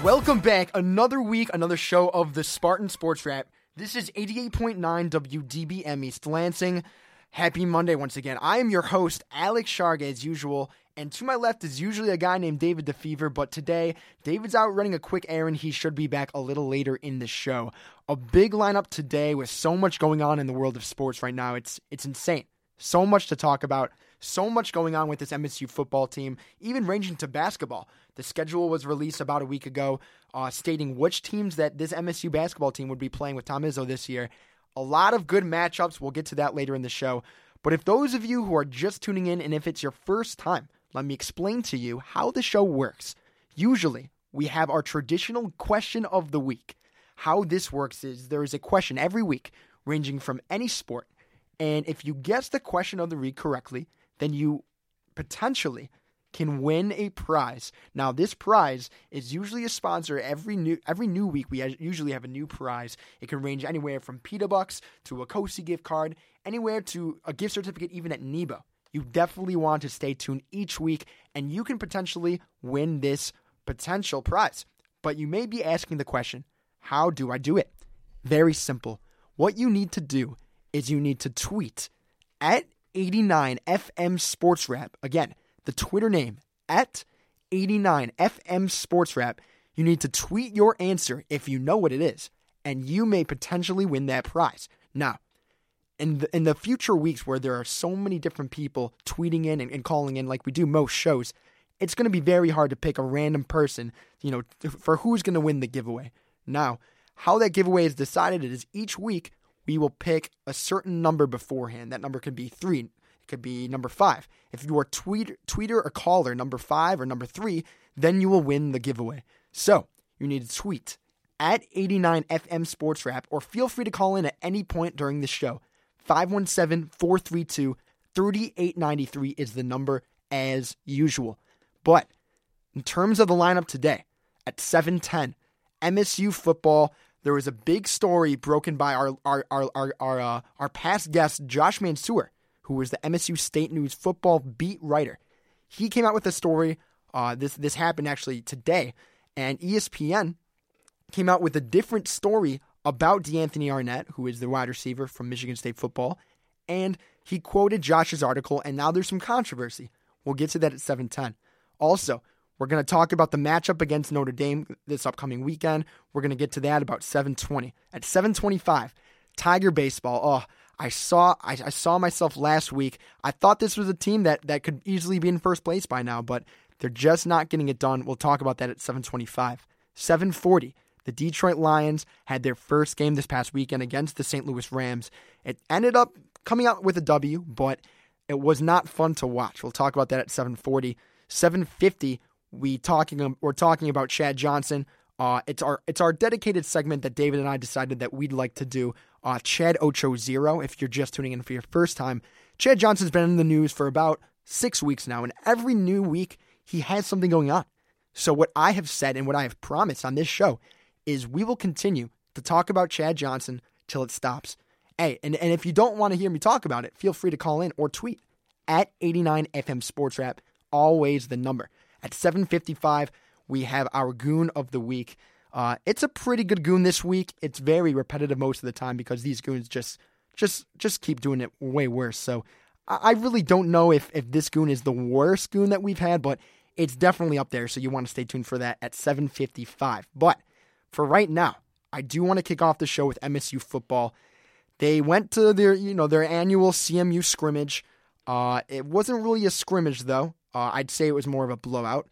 Welcome back. Another week, another show of the Spartan Sports Wrap. This is 88.9 WDBM East Lansing. Happy Monday once again. I am your host, Alex Sharg, as usual. And to my left is usually a guy named David DeFever, but today, David's out running a quick errand. He should be back a little later in the show. A big lineup today with so much going on in the world of sports right now. It's it's insane. So much to talk about. So much going on with this MSU football team, even ranging to basketball. The schedule was released about a week ago, uh, stating which teams that this MSU basketball team would be playing with Tom Izzo this year. A lot of good matchups. We'll get to that later in the show. But if those of you who are just tuning in and if it's your first time, let me explain to you how the show works. Usually, we have our traditional question of the week. How this works is there is a question every week ranging from any sport. And if you guess the question of the week correctly, then you potentially can win a prize. Now, this prize is usually a sponsor every new every new week. We usually have a new prize. It can range anywhere from pita bucks to a Cosi gift card, anywhere to a gift certificate, even at Nebo. You definitely want to stay tuned each week, and you can potentially win this potential prize. But you may be asking the question, how do I do it? Very simple. What you need to do is you need to tweet at 89FM Sports Wrap. Again, the Twitter name at 89FM Sports Wrap. You need to tweet your answer if you know what it is, and you may potentially win that prize. Now, in the, in the future weeks where there are so many different people tweeting in and, and calling in like we do most shows, it's going to be very hard to pick a random person, you know, for who's going to win the giveaway. Now, how that giveaway is decided is each week we will pick a certain number beforehand. That number could be three, it could be number five. If you are tweet, tweeter or caller number five or number three, then you will win the giveaway. So you need to tweet at 89FM Sports Wrap or feel free to call in at any point during the show. 517 432 3893 is the number as usual. But in terms of the lineup today, at 710, MSU football, there was a big story broken by our our our our our, uh, our past guest Josh Mansour, who was the MSU State News football beat writer. He came out with a story. Uh, this this happened actually today, and ESPN came out with a different story about DeAnthony Arnett, who is the wide receiver from Michigan State football, and he quoted Josh's article, and now there's some controversy. We'll get to that at 710. Also, we're going to talk about the matchup against Notre Dame this upcoming weekend. We're going to get to that about 720. At 725, Tiger Baseball. Oh, I saw I, I, saw myself last week. I thought this was a team that, that could easily be in first place by now, but they're just not getting it done. We'll talk about that at 725. 740. The Detroit Lions had their first game this past weekend against the St. Louis Rams. It ended up coming out with a W, but it was not fun to watch. We'll talk about that at 740. 750, we talking we're talking about Chad Johnson. Uh, it's our it's our dedicated segment that David and I decided that we'd like to do. Uh, Chad Ocho Zero. If you're just tuning in for your first time, Chad Johnson's been in the news for about six weeks now, and every new week he has something going on. So what I have said and what I have promised on this show is we will continue to talk about Chad Johnson till it stops. Hey, and, and if you don't want to hear me talk about it, feel free to call in or tweet at 89FM Sports Wrap. Always the number. At 755, we have our goon of the week. Uh, it's a pretty good goon this week. It's very repetitive most of the time because these goons just just just keep doing it way worse. So I really don't know if if this goon is the worst goon that we've had, but it's definitely up there. So you want to stay tuned for that at 755. But for right now, I do want to kick off the show with MSU football. They went to their you know their annual CMU scrimmage. Uh, it wasn't really a scrimmage though. Uh, I'd say it was more of a blowout.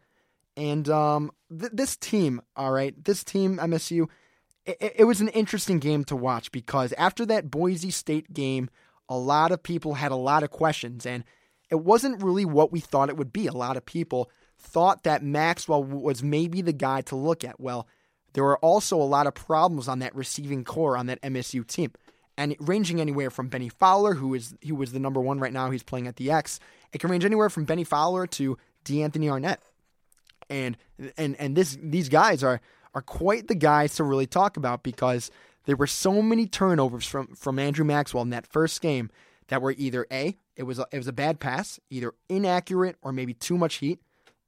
And um, th- this team, all right, this team, MSU, it-, it was an interesting game to watch because after that Boise State game, a lot of people had a lot of questions, and it wasn't really what we thought it would be. A lot of people thought that Maxwell was maybe the guy to look at. Well, there were also a lot of problems on that receiving corps on that MSU team. And ranging anywhere from Benny Fowler, who is who was the number one right now, he's playing at the X. It can range anywhere from Benny Fowler to D'Anthony Arnett. And and and this these guys are are quite the guys to really talk about because there were so many turnovers from from Andrew Maxwell in that first game that were either a it was a, it was a bad pass, either inaccurate or maybe too much heat,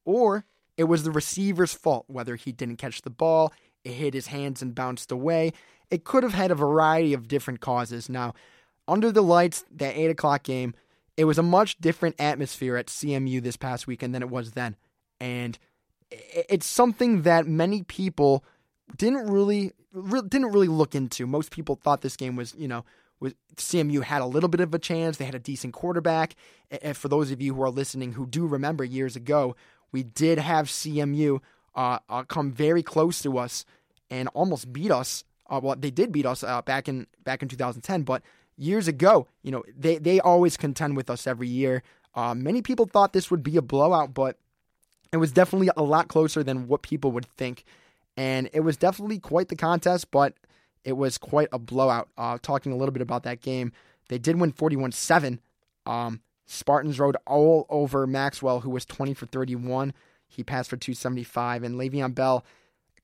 or it was the receiver's fault whether he didn't catch the ball, it hit his hands and bounced away. It could have had a variety of different causes. Now, under the lights, that eight o'clock game, it was a much different atmosphere at CMU this past weekend than it was then, and it's something that many people didn't really didn't really look into. Most people thought this game was, you know, was CMU had a little bit of a chance. They had a decent quarterback. And for those of you who are listening who do remember years ago, we did have CMU uh, uh, come very close to us and almost beat us. Uh, well, they did beat us uh, back in back in 2010, but years ago, you know, they they always contend with us every year. Uh, many people thought this would be a blowout, but it was definitely a lot closer than what people would think. And it was definitely quite the contest, but it was quite a blowout. Uh, talking a little bit about that game, they did win 41 7. Um, Spartans rode all over Maxwell, who was 20 for 31. He passed for 275. And Le'Veon Bell,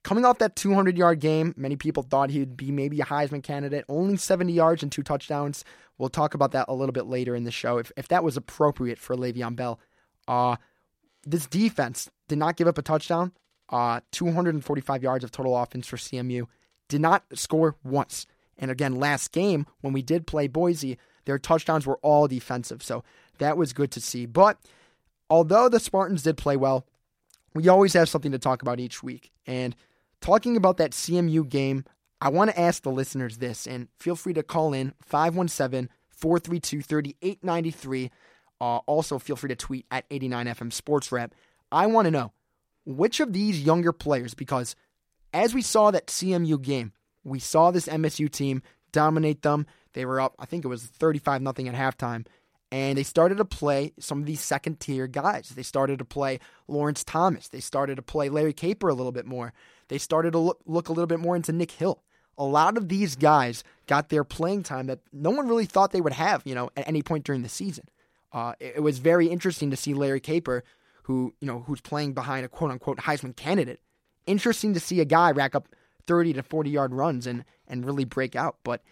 coming off that 200 yard game, many people thought he'd be maybe a Heisman candidate. Only 70 yards and two touchdowns. We'll talk about that a little bit later in the show if, if that was appropriate for Le'Veon Bell. Uh, this defense did not give up a touchdown. Uh, 245 yards of total offense for CMU. Did not score once. And again, last game when we did play Boise, their touchdowns were all defensive. So that was good to see. But although the Spartans did play well, we always have something to talk about each week. And talking about that CMU game, I want to ask the listeners this, and feel free to call in 517 432 3893. Uh, also, feel free to tweet at 89FM Sports Wrap. I want to know which of these younger players, because as we saw that CMU game, we saw this MSU team dominate them. They were up, I think it was 35 nothing at halftime. And they started to play some of these second tier guys. They started to play Lawrence Thomas. They started to play Larry Caper a little bit more. They started to look, look a little bit more into Nick Hill. A lot of these guys got their playing time that no one really thought they would have, you know, at any point during the season. Uh, it, was very interesting to see Larry Caper, who you know who's playing behind a quote unquote Heisman candidate. Interesting to see a guy rack up 30 to 40 yard runs and and really break out. But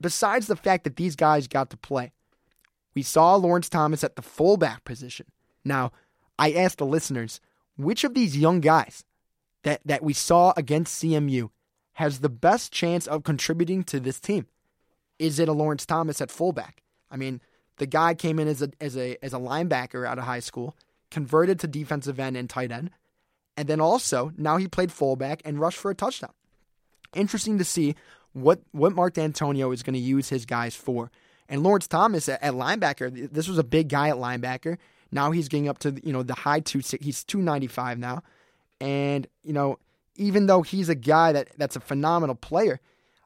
besides the fact that these guys got to play, we saw Lawrence Thomas at the fullback position. Now, I asked the listeners, which of these young guys that, that we saw against CMU has the best chance of contributing to this team? Is it a Lawrence Thomas at fullback? I mean, the guy came in as a as a as a linebacker out of high school, converted to defensive end and tight end, and then also now he played fullback and rushed for a touchdown. Interesting to see what what Mark Dantonio is going to use his guys for. And Lawrence Thomas at, at, linebacker, this was a big guy at linebacker. Now he's getting up to you know the high two he's two ninety five now, and you know even though he's a guy that that's a phenomenal player,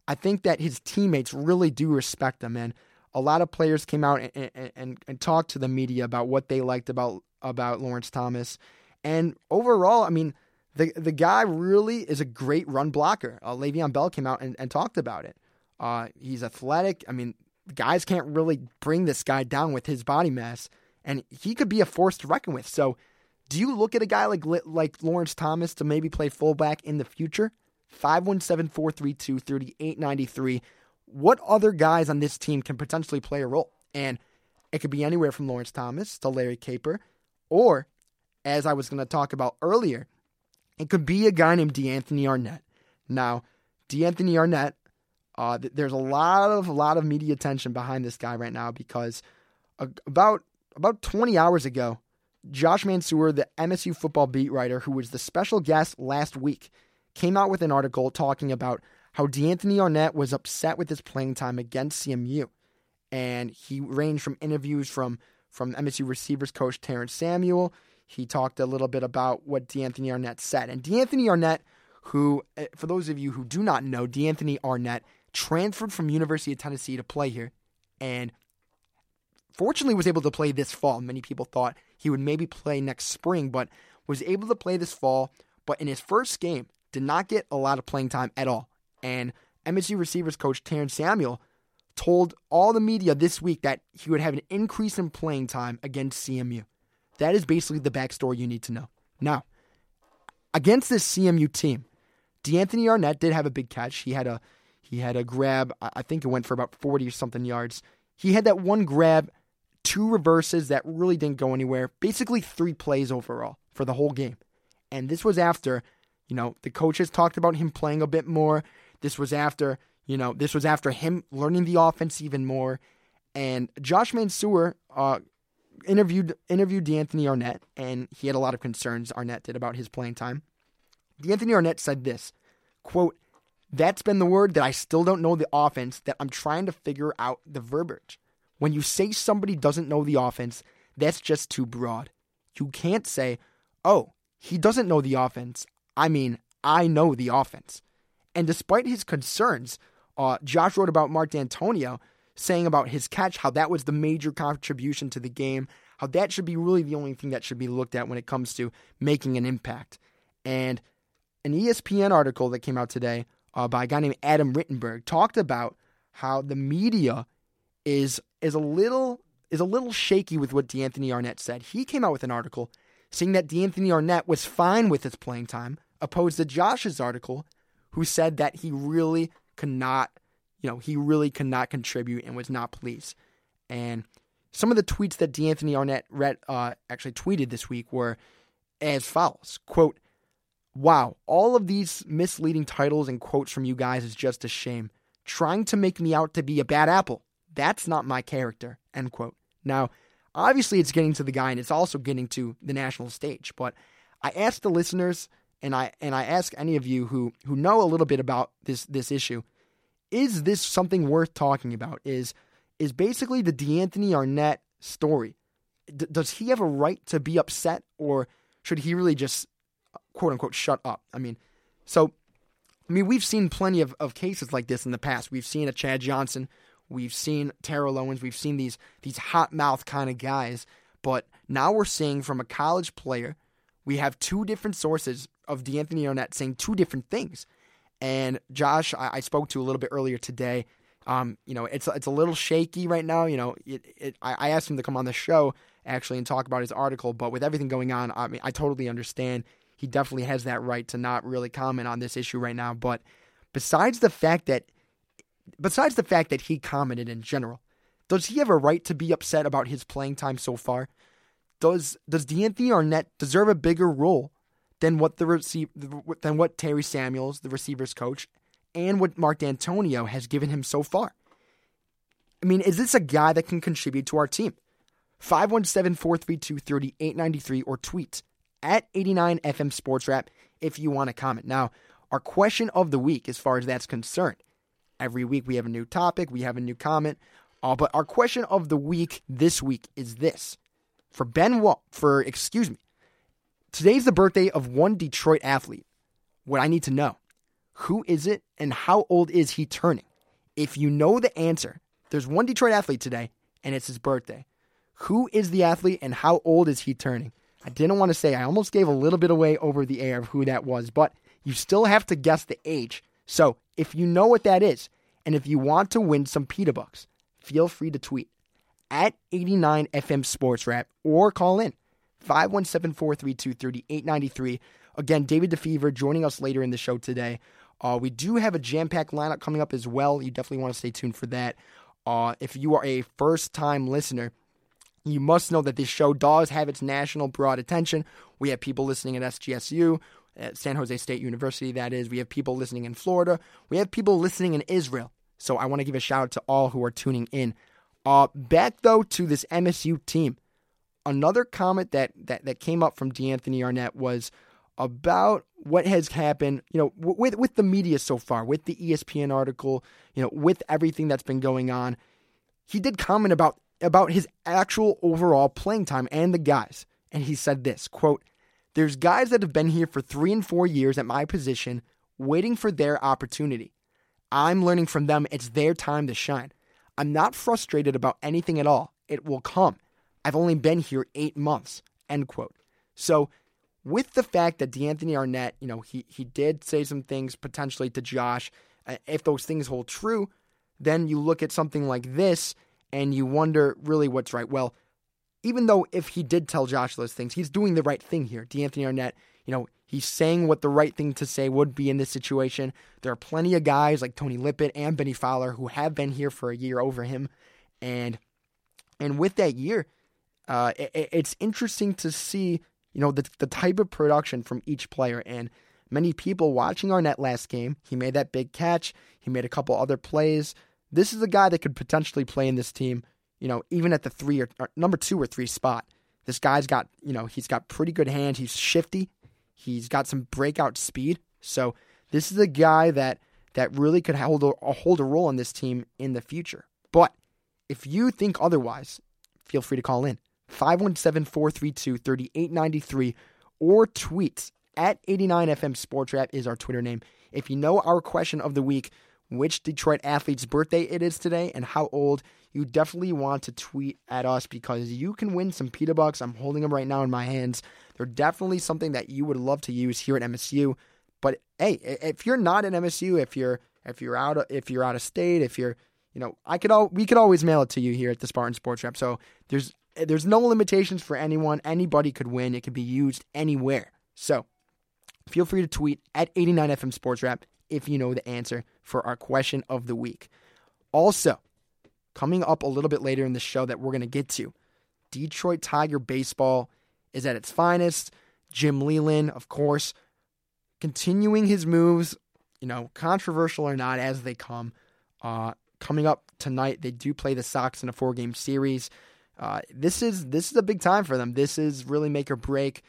I think that his teammates really do respect him and a lot of players came out and, and, and, talked to the media about what they liked about about Lawrence Thomas. And overall, I mean, the the guy really is a great run blocker. Uh, Le'Veon Bell came out and, and talked about it. Uh, he's athletic. I mean, guys can't really bring this guy down with his body mass, and he could be a force to reckon with. So, do you look at a guy like like Lawrence Thomas to maybe play fullback in the future? 517 432 3893 what other guys on this team can potentially play a role? And it could be anywhere from Lawrence Thomas to Larry Caper, or as I was going to talk about earlier, it could be a guy named D'Anthony Arnett. Now, D'Anthony Arnett, uh, th- there's a lot of a lot of media attention behind this guy right now because uh, about about 20 hours ago, Josh Mansour, the MSU football beat writer, who was the special guest last week, came out with an article talking about how D'Anthony Arnett was upset with his playing time against CMU. And he ranged from interviews from, from MSU receivers coach Terrence Samuel. He talked a little bit about what D'Anthony Arnett said. And D'Anthony Arnett, who, eh, for those of you who do not know, D'Anthony Arnett transferred from University of Tennessee to play here and fortunately was able to play this fall. Many people thought he would maybe play next spring, but was able to play this fall. But in his first game, did not get a lot of playing time at all. And MSU receivers coach Terrence Samuel told all the media this week that he would have an increase in playing time against CMU. That is basically the backstory you need to know. Now, against this CMU team, D'Anthony Arnett did have a big catch. He had a he had a grab. I think it went for about forty or something yards. He had that one grab, two reverses that really didn't go anywhere. Basically, three plays overall for the whole game. And this was after, you know, the coaches talked about him playing a bit more. This was after, you know, this was after him learning the offense even more. And Josh Mansour uh, interviewed interviewed D'Anthony Arnett, and he had a lot of concerns. Arnett did about his playing time. D'Anthony Arnett said this, quote, That's been the word that I still don't know the offense, that I'm trying to figure out the verbiage. When you say somebody doesn't know the offense, that's just too broad. You can't say, oh, he doesn't know the offense. I mean, I know the offense. And despite his concerns, uh, Josh wrote about Mark Dantonio saying about his catch, how that was the major contribution to the game, how that should be really the only thing that should be looked at when it comes to making an impact. And an ESPN article that came out today uh, by a guy named Adam Rittenberg talked about how the media is is a little is a little shaky with what D'Anthony Arnett said. He came out with an article saying that D'Anthony Arnett was fine with his playing time, opposed to Josh's article, who said that he really could not, you know, he really could not contribute and was not pleased. And some of the tweets that D'Anthony Arnett read, uh, actually tweeted this week were as follows: "Quote, Wow, all of these misleading titles and quotes from you guys is just a shame. Trying to make me out to be a bad apple. That's not my character. End quote. Now, obviously it's getting to the guy and it's also getting to the national stage, but I asked the listeners and I and I ask any of you who who know a little bit about this this issue, is this something worth talking about? Is is basically the D'Anthony Arnett story. D- does he have a right to be upset or should he really just quote unquote shut up. I mean, so I mean we've seen plenty of, of cases like this in the past. We've seen a Chad Johnson, we've seen Terrell Owens, we've seen these these hot mouth kind of guys, but now we're seeing from a college player, we have two different sources of D'Anthony Arnett saying two different things. And Josh, I, I spoke to a little bit earlier today. Um, you know, it's it's a little shaky right now. You know, it, it, I, I asked him to come on the show actually and talk about his article, but with everything going on, I mean, I totally understand he definitely has that right to not really comment on this issue right now. But besides the fact that, besides the fact that he commented in general, does he have a right to be upset about his playing time so far? Does does D'Anthony Arnett deserve a bigger role than what the receive than what Terry Samuels, the receivers coach, and what Mark Dantonio has given him so far? I mean, is this a guy that can contribute to our team? 517 432 3893 or tweet at 89 FM Sports Wrap if you want to comment. Now, our question of the week, as far as that's concerned, every week we have a new topic, we have a new comment. Uh, but our question of the week this week is this: for Ben, Wa- for excuse me, today's the birthday of one Detroit athlete. What I need to know: who is it, and how old is he turning? If you know the answer, there's one Detroit athlete today, and it's his birthday. Who is the athlete, and how old is he turning? I didn't want to say, I almost gave a little bit away over the air of who that was, but you still have to guess the age. So if you know what that is, and if you want to win some pita bucks, feel free to tweet at 89FM Sports Wrap or call in 517 432 3893. Again, David DeFever joining us later in the show today. Uh, we do have a jam packed lineup coming up as well. You definitely want to stay tuned for that. Uh, if you are a first time listener, you must know that this show does have its national broad attention. We have people listening at SGSU, at San Jose State University, that is. We have people listening in Florida. We have people listening in Israel. So I want to give a shout out to all who are tuning in. Uh, back though to this MSU team. Another comment that, that, that came up from D'Anthony Arnett was about what has happened, you know, with with the media so far, with the ESPN article, you know, with everything that's been going on. He did comment about about his actual overall playing time and the guys. And he said this quote, There's guys that have been here for three and four years at my position waiting for their opportunity. I'm learning from them. It's their time to shine. I'm not frustrated about anything at all. It will come. I've only been here eight months. End quote. So with the fact that D'Anthony Arnett, you know, he he did say some things potentially to Josh. Uh, if those things hold true, then you look at something like this and you wonder really what's right. Well, even though if he did tell Josh those things, he's doing the right thing here. D'Anthony Arnett, you know, he's saying what the right thing to say would be in this situation. There are plenty of guys like Tony Lippett and Benny Fowler who have been here for a year over him, and and with that year, uh, it, it's interesting to see you know, the, the type of production from each player. And many people watching Arnett last game, he made that big catch, he made a couple other plays. This is a guy that could potentially play in this team, you know, even at the three or, or number two or three spot. This guy's got, you know, he's got pretty good hands. He's shifty. He's got some breakout speed. So this is a guy that that really could hold a, hold a role on this team in the future. But if you think otherwise, feel free to call in. 517 432 3893 or tweet at 89FM Sports Wrap is our Twitter name. If you know our question of the week, which Detroit athlete's birthday it is today and how old, you definitely want to tweet at us because you can win some pita bucks. I'm holding them right now in my hands. They're definitely something that you would love to use here at MSU. But hey, if you're not at MSU, if you're if you're out of, if you're out of state, if you're you know, I could all we could always mail it to you here at the Spartan Sports Wrap. So there's there's no limitations for anyone. Anybody could win. It can be used anywhere. So feel free to tweet at 89FM Sports Wrap if you know the answer for our question of the week. Also, coming up a little bit later in the show that we're going to get to, Detroit Tiger baseball is at its finest. Jim Leyland, of course, continuing his moves, you know, controversial or not as they come. Uh, coming up tonight, they do play the Sox in a four game series. Uh, this is this is a big time for them. This is really make or break.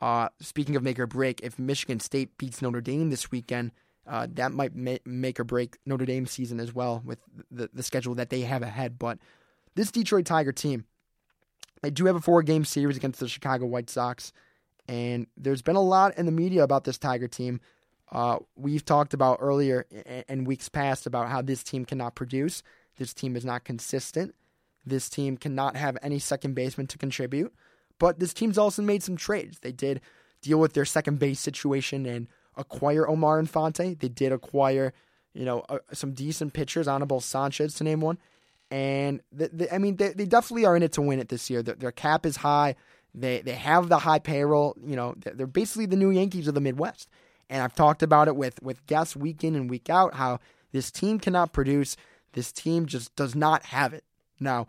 Uh, speaking of make or break, if Michigan State beats Notre Dame this weekend, uh, that might ma- make or break Notre Dame season as well with the, the schedule that they have ahead. But this Detroit Tiger team, they do have a four game series against the Chicago White Sox, and there's been a lot in the media about this Tiger team. Uh, we've talked about earlier in weeks past about how this team cannot produce. This team is not consistent. This team cannot have any second baseman to contribute. But this team's also made some trades. They did deal with their second base situation and acquire Omar Infante. They did acquire, you know, uh, some decent pitchers, Anibal Sanchez to name one. And the, the, I mean, they, they definitely are in it to win it this year. Their, their, cap is high. They they have the high payroll. You know, they're basically the new Yankees of the Midwest. And I've talked about it with with guests week in and week out how this team cannot produce. This team just does not have it. Now,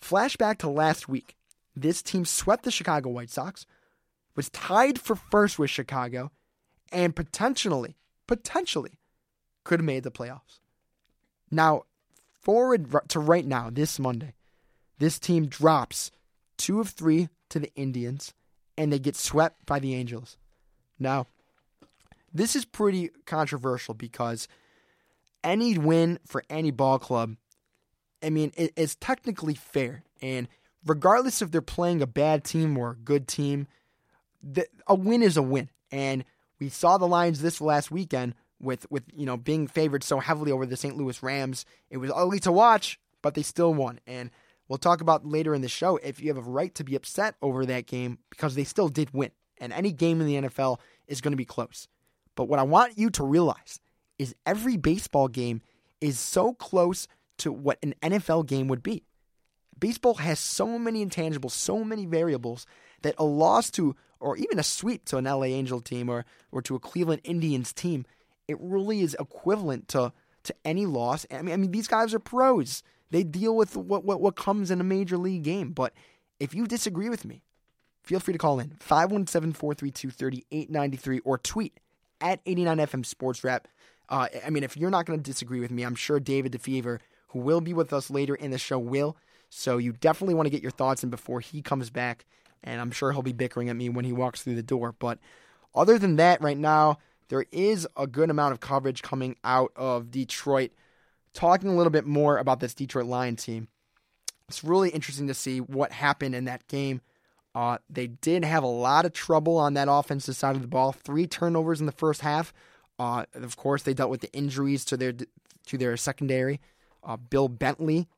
flashback to last week. This team swept the Chicago White Sox, was tied for first with Chicago, and potentially, potentially could have made the playoffs. Now, forward to right now, this Monday, this team drops two of three to the Indians, and they get swept by the Angels. Now, this is pretty controversial because any win for any ball club I mean, it's technically fair. And regardless if they're playing a bad team or a good team, a win is a win. And we saw the Lions this last weekend with, with you know being favored so heavily over the St. Louis Rams. It was ugly to watch, but they still won. And we'll talk about later in the show if you have a right to be upset over that game because they still did win. And any game in the NFL is going to be close. But what I want you to realize is every baseball game is so close to what an NFL game would be. Baseball has so many intangibles, so many variables that a loss to, or even a sweep to an LA Angel team or, or to a Cleveland Indians team, it really is equivalent to, to any loss. I mean, I mean, these guys are pros. They deal with what, what, what comes in a major league game. But if you disagree with me, feel free to call in 517 432 3893 or tweet at 89FM Sports Wrap. Uh, I mean, if you're not going to disagree with me, I'm sure David DeFever who will be with us later in the show, will. So you definitely want to get your thoughts in before he comes back. And I'm sure he'll be bickering at me when he walks through the door. But other than that, right now, there is a good amount of coverage coming out of Detroit, talking a little bit more about this Detroit Lion team. It's really interesting to see what happened in that game. Uh, they did have a lot of trouble on that offensive side of the ball. Three turnovers in the first half. Uh, of course, they dealt with the injuries to their to their secondary. Uh, Bill Bentley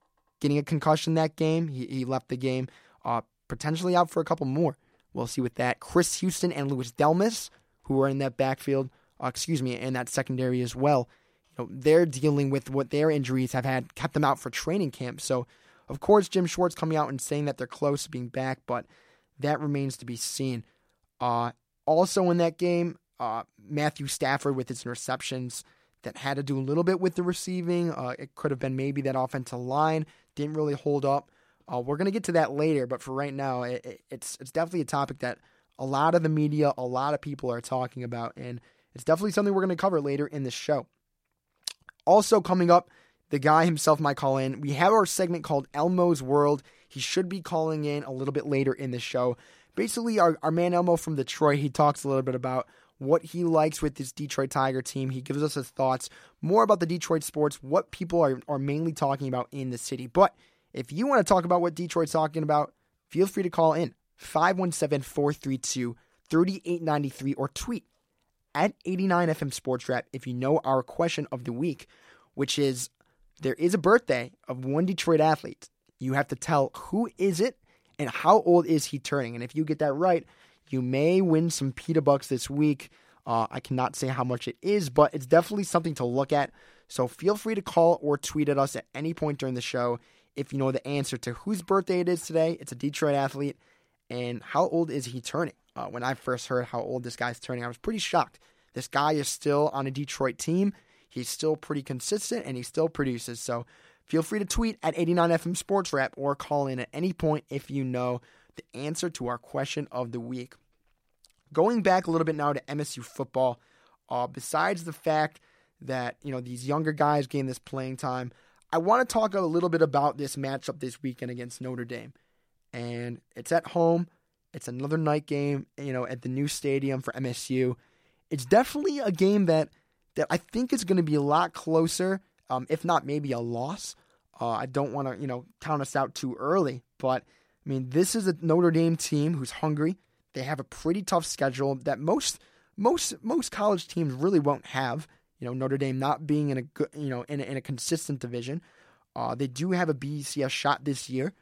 getting a concussion that game. He, he left the game, uh, potentially out for a couple more. We'll see with that. Chris Houston and Louis Delmas, who are in that backfield, uh, excuse me, in that secondary as well. You know, they're dealing with what their injuries have had kept them out for training camp. So, of course, Jim Schwartz coming out and saying that they're close to being back, but that remains to be seen. Uh, also in that game, uh, Matthew Stafford with his interceptions that had to do a little bit with the receiving. Uh, it could have been maybe that offensive line didn't really hold up. Uh, we're going to get to that later, but for right now, it, it, it's it's definitely a topic that a lot of the media, a lot of people are talking about, and it's definitely something we're going to cover later in the show. Also coming up, the guy himself might call in. We have our segment called Elmo's World. He should be calling in a little bit later in the show. Basically, our, our man Elmo from Detroit, he talks a little bit about what he likes with this Detroit Tiger team. He gives us his thoughts more about the Detroit sports, what people are, are mainly talking about in the city. But if you want to talk about what Detroit's talking about, feel free to call in 517 432 3893 or tweet at 89FM Sports Wrap if you know our question of the week, which is there is a birthday of one Detroit athlete. You have to tell who is it and how old is he turning. And if you get that right, you may win some pita bucks this week. Uh, I cannot say how much it is, but it's definitely something to look at. So feel free to call or tweet at us at any point during the show if you know the answer to whose birthday it is today. It's a Detroit athlete, and how old is he turning? Uh, when I first heard how old this guy's turning, I was pretty shocked. This guy is still on a Detroit team. He's still pretty consistent, and he still produces. So feel free to tweet at 89FM Sports Wrap or call in at any point if you know the answer to our question of the week. Going back a little bit now to MSU football, uh, besides the fact that you know these younger guys gain this playing time, I want to talk a little bit about this matchup this weekend against Notre Dame. And it's at home. It's another night game, you know, at the new stadium for MSU. It's definitely a game that that I think is going to be a lot closer, um, if not maybe a loss. Uh, I don't want to, you know, count us out too early, but I mean, this is a Notre Dame team who's hungry. They have a pretty tough schedule that most most most college teams really won't have. You know, Notre Dame not being in a good, you know, in a, in a consistent division. Uh, they do have a BCS shot this year.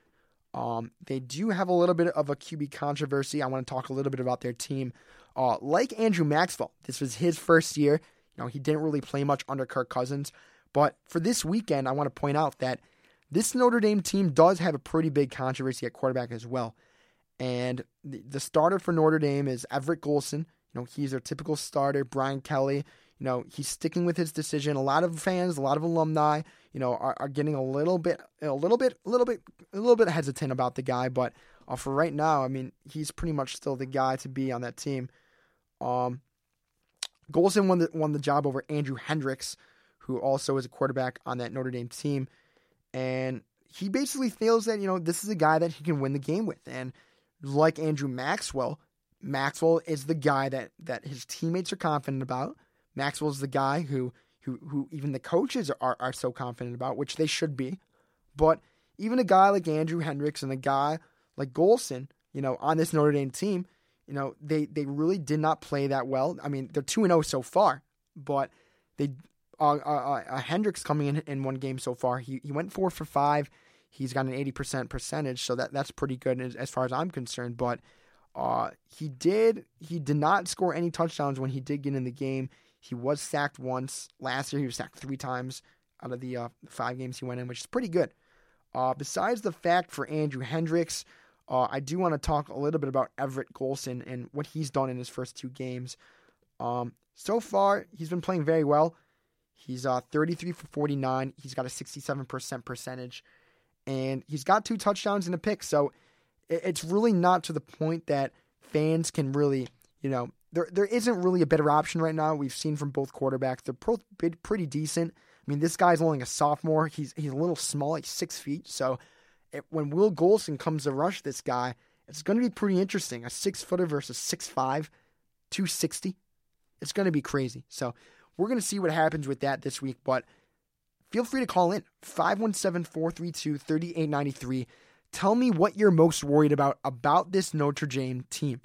Um, they do have a little bit of a QB controversy. I want to talk a little bit about their team. Uh, like Andrew Maxwell, this was his first year. You know, he didn't really play much under Kirk Cousins. But for this weekend, I want to point out that this Notre Dame team does have a pretty big controversy at quarterback as well. And the, the starter for Notre Dame is Everett Golson. You know, he's their typical starter. Brian Kelly, you know, he's sticking with his decision. A lot of fans, a lot of alumni, you know, are, are getting a little bit, a little bit, a little bit, a little bit hesitant about the guy. But uh, for right now, I mean, he's pretty much still the guy to be on that team. Um, Golson won the won the job over Andrew Hendrix, who also is a quarterback on that Notre Dame team, and he basically feels that you know this is a guy that he can win the game with, and like Andrew Maxwell, Maxwell is the guy that that his teammates are confident about. Maxwell's the guy who who who even the coaches are are so confident about, which they should be. But even a guy like Andrew Hendrix and a guy like Golson, you know, on this Notre Dame team, you know, they they really did not play that well. I mean, they're two and zero oh so far, but they uh, uh, uh, Hendrix coming in in one game so far. He he went four for five. He's got an eighty percent percentage, so that that's pretty good as, as far as I'm concerned. But uh, he did he did not score any touchdowns when he did get in the game. He was sacked once last year. He was sacked three times out of the uh, five games he went in, which is pretty good. Uh, besides the fact for Andrew Hendrix, uh, I do want to talk a little bit about Everett Golson and what he's done in his first two games. Um, so far, he's been playing very well. He's uh, 33 for 49. He's got a 67% percentage, and he's got two touchdowns and a pick. So it's really not to the point that fans can really, you know, there there isn't really a better option right now. We've seen from both quarterbacks; they're both pretty decent. I mean, this guy's only a sophomore. He's he's a little small, he's six feet. So it, when Will Golson comes to rush this guy, it's going to be pretty interesting. A six footer versus six five, two sixty. It's going to be crazy. So we're going to see what happens with that this week. But feel free to call in 517 432 3893. Tell me what you're most worried about about this Notre Dame team.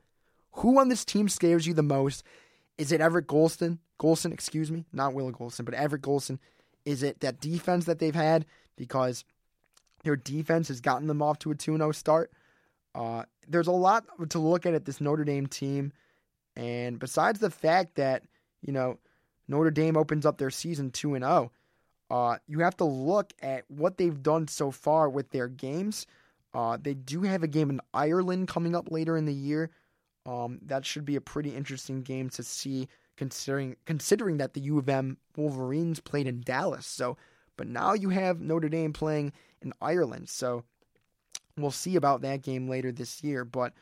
Who on this team scares you the most? Is it Everett Golson? Golson, excuse me, not Will Golson, but Everett Golson. Is it that defense that they've had? Because their defense has gotten them off to a 2 0 start. Uh, there's a lot to look at at this Notre Dame team, and besides the fact that you know Notre Dame opens up their season two and zero, uh, you have to look at what they've done so far with their games. Uh, they do have a game in Ireland coming up later in the year. Um, that should be a pretty interesting game to see, considering considering that the U of M Wolverines played in Dallas. So, but now you have Notre Dame playing in Ireland. So we'll see about that game later this year. But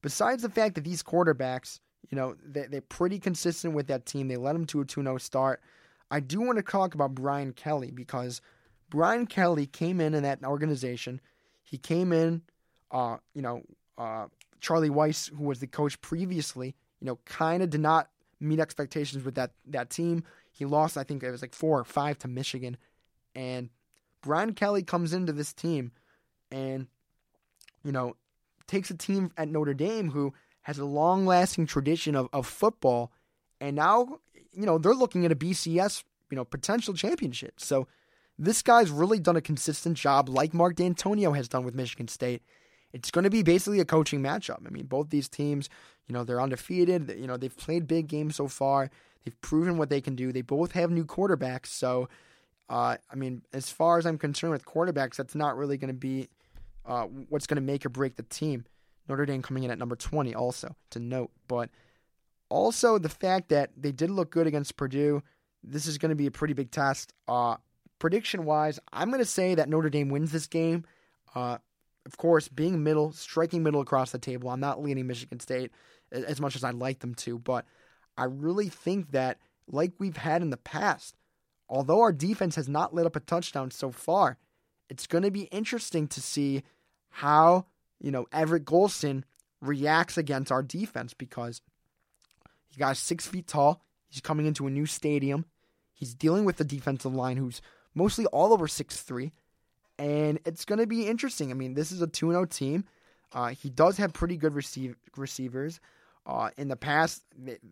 besides the fact that these quarterbacks, you know, they, they're pretty consistent with that team, they led them to a 2 0 start. I do want to talk about Brian Kelly because Brian Kelly came in in that organization. He came in, uh, you know, uh, Charlie Weis, who was the coach previously, you know, kind of did not meet expectations with that that team. He lost, I think it was like four or five to Michigan, and Brian Kelly comes into this team, and you know, takes a team at Notre Dame who has a long lasting tradition of, of football, and now, you know, they're looking at a BCS, you know, potential championship. So this guy's really done a consistent job, like Mark Dantonio has done with Michigan State. It's going to be basically a coaching matchup. I mean, both these teams, you know, they're undefeated. You know, they've played big games so far. They've proven what they can do. They both have new quarterbacks. So, uh, I mean, as far as I'm concerned with quarterbacks, that's not really going to be uh, what's going to make or break the team. Notre Dame coming in at number 20, also to note. But also the fact that they did look good against Purdue. This is going to be a pretty big test. Uh, prediction wise, I'm going to say that Notre Dame wins this game. Uh, of course, being middle, striking middle across the table, I'm not leaning Michigan State as much as I'd like them to, but I really think that, like we've had in the past, although our defense has not lit up a touchdown so far, it's going to be interesting to see how, you know, Everett Golson reacts against our defense because he got six feet tall. He's coming into a new stadium. He's dealing with the defensive line who's mostly all over six three, and it's going to be interesting. I mean, this is a 2 0 team. Uh, he does have pretty good receive, receivers. Uh, in the past,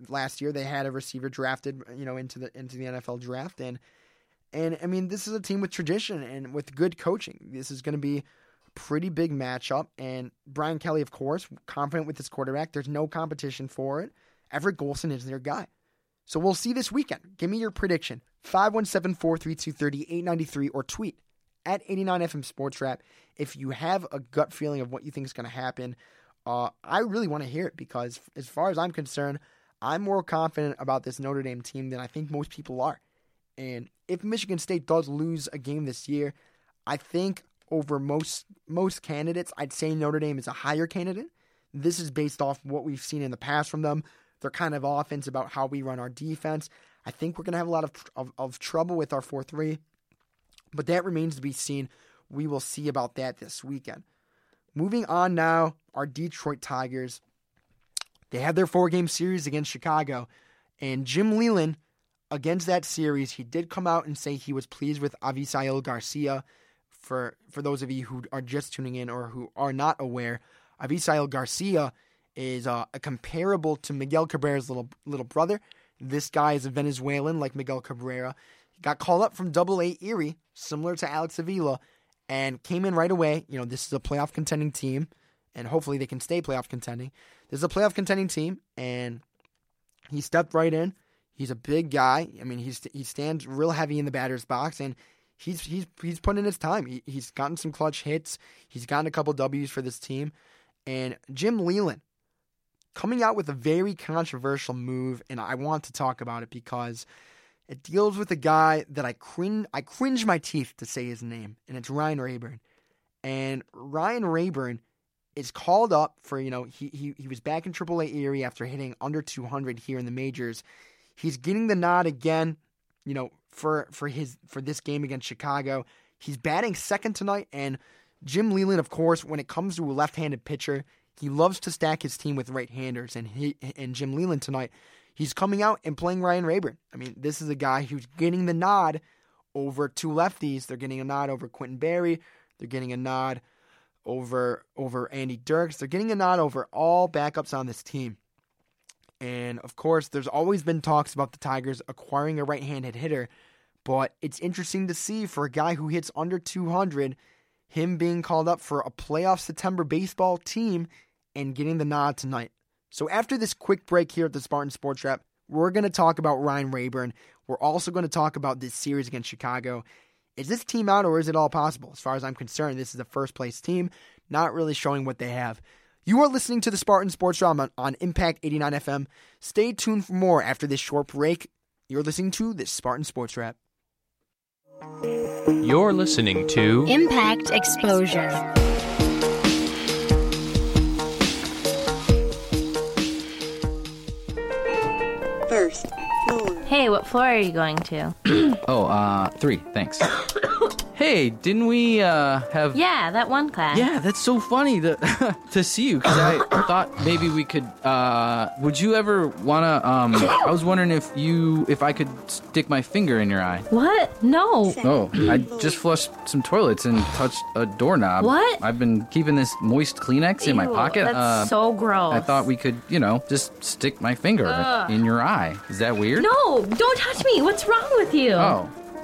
last year they had a receiver drafted, you know, into the into the NFL draft, and and I mean, this is a team with tradition and with good coaching. This is going to be a pretty big matchup. And Brian Kelly, of course, confident with his quarterback. There's no competition for it. Everett Golson is their guy. So we'll see this weekend. Give me your prediction 517 432 3893 or tweet at 89FM Sports Wrap if you have a gut feeling of what you think is going to happen. Uh, I really want to hear it because, as far as I'm concerned, I'm more confident about this Notre Dame team than I think most people are. And if Michigan State does lose a game this year, I think over most most candidates, I'd say Notre Dame is a higher candidate. This is based off what we've seen in the past from them. Their kind of offense about how we run our defense. I think we're going to have a lot of, of, of trouble with our 4 3, but that remains to be seen. We will see about that this weekend. Moving on now, our Detroit Tigers. They have their four game series against Chicago, and Jim Leyland against that series, he did come out and say he was pleased with Avisail Garcia. For for those of you who are just tuning in or who are not aware, Avisail Garcia is uh, comparable to Miguel Cabrera's little little brother. This guy is a Venezuelan like Miguel Cabrera. He got called up from Double A Erie, similar to Alex Avila, and came in right away. You know, this is a playoff contending team, and hopefully they can stay playoff contending. This is a playoff contending team, and he stepped right in He's a big guy. I mean, he's he stands real heavy in the batter's box, and he's he's he's put in his time. He, he's gotten some clutch hits. He's gotten a couple W's for this team, and Jim Leyland coming out with a very controversial move, and I want to talk about it because it deals with a guy that I cringe I cringe my teeth to say his name, and it's Ryan Raburn. And Ryan Raburn is called up for you know he he he was back in AAA Erie after hitting under 200 here in the majors. He's getting the nod again, you know, for for his for this game against Chicago. He's batting second tonight, and Jim Leyland, of course, when it comes to a left-handed pitcher, he loves to stack his team with right-handers, and he and Jim Leyland tonight, he's coming out and playing Ryan Raburn. I mean, this is a guy who's getting the nod over two lefties. They're getting a nod over Quintin Berry. They're getting a nod over over Andy Dirks. They're getting a nod over all backups on this team. And of course, there's always been talks about the Tigers acquiring a right handed hitter, but it's interesting to see for a guy who hits under 200, him being called up for a playoff September baseball team and getting the nod tonight. So after this quick break here at the Spartan Sports Wrap, we're going to talk about Ryan Raburn. We're also going to talk about this series against Chicago. Is this team out or is it all possible? As far as I'm concerned, this is a first place team, not really showing what they have. You are listening to the Spartan Sports Wrap on, on Impact 89 FM. Stay tuned for more after this short break. You're listening to the Spartan Sports Wrap. You're listening to Impact Exposure. First floor. Hey, what floor are you going to? Oh, uh, three, thanks. hey, didn't we, uh, have. Yeah, that one class. Yeah, that's so funny to, to see you, because I thought maybe we could, uh, would you ever wanna, um, I was wondering if you, if I could stick my finger in your eye. What? No. Oh, I just flushed some toilets and touched a doorknob. What? I've been keeping this moist Kleenex in my Ew, pocket. That's uh, so gross. I thought we could, you know, just stick my finger Ugh. in your eye. Is that weird? No, don't touch me. What's wrong with you? Oh,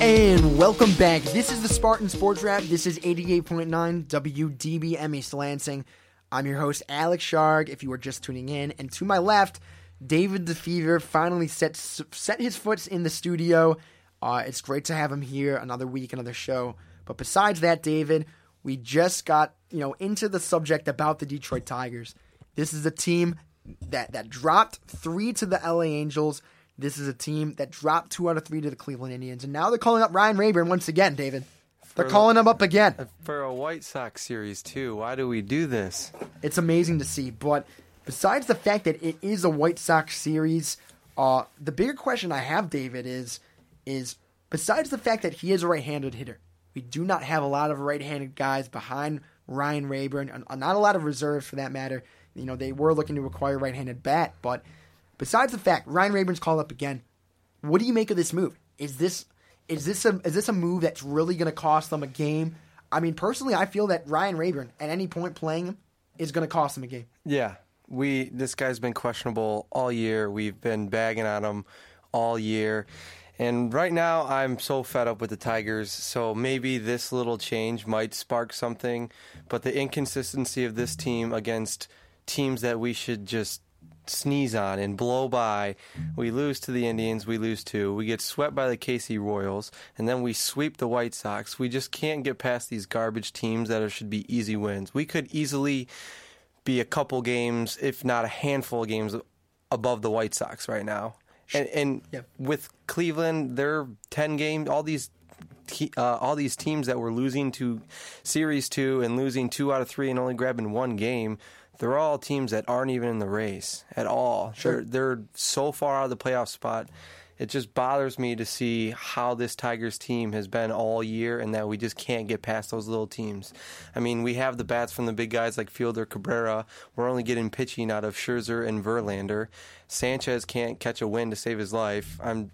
And welcome back. This is the Spartan Sports Wrap. This is 88.9 WDBM East Lansing. I'm your host, Alex Sharg, if you are just tuning in. And to my left, David DeFever finally set, set his foot in the studio. Uh, it's great to have him here another week, another show. But besides that, David, we just got you know into the subject about the Detroit Tigers. This is a team that, that dropped three to the LA Angels. This is a team that dropped two out of three to the Cleveland Indians, and now they're calling up Ryan Raburn once again, David. They're For- calling him up again. For a White Sox series, too. Why do we do this? It's amazing to see. But besides the fact that it is a White Sox series, uh, the bigger question I have, David, is is besides the fact that he is a right-handed hitter, we do not have a lot of right-handed guys behind Ryan Raburn, and uh, not a lot of reserves for that matter. You know, they were looking to acquire a right-handed bat, but besides the fact Ryan Raburn's called up again, what do you make of this move? Is this is this a is this a move that's really going to cost them a game? I mean, personally, I feel that Ryan Raburn at any point playing him is going to cost them a game. Yeah, we this guy's been questionable all year. We've been bagging on him all year. And right now, I'm so fed up with the Tigers. So maybe this little change might spark something. But the inconsistency of this team against teams that we should just sneeze on and blow by. We lose to the Indians, we lose two. We get swept by the KC Royals, and then we sweep the White Sox. We just can't get past these garbage teams that are, should be easy wins. We could easily be a couple games, if not a handful of games, above the White Sox right now. And, and with Cleveland, they're ten games. All these uh, all these teams that were losing to Series two and losing two out of three and only grabbing one game, they're all teams that aren't even in the race at all. Sure. They're they're so far out of the playoff spot. It just bothers me to see how this Tigers team has been all year and that we just can't get past those little teams. I mean, we have the bats from the big guys like Fielder Cabrera. We're only getting pitching out of Scherzer and Verlander. Sanchez can't catch a win to save his life. I'm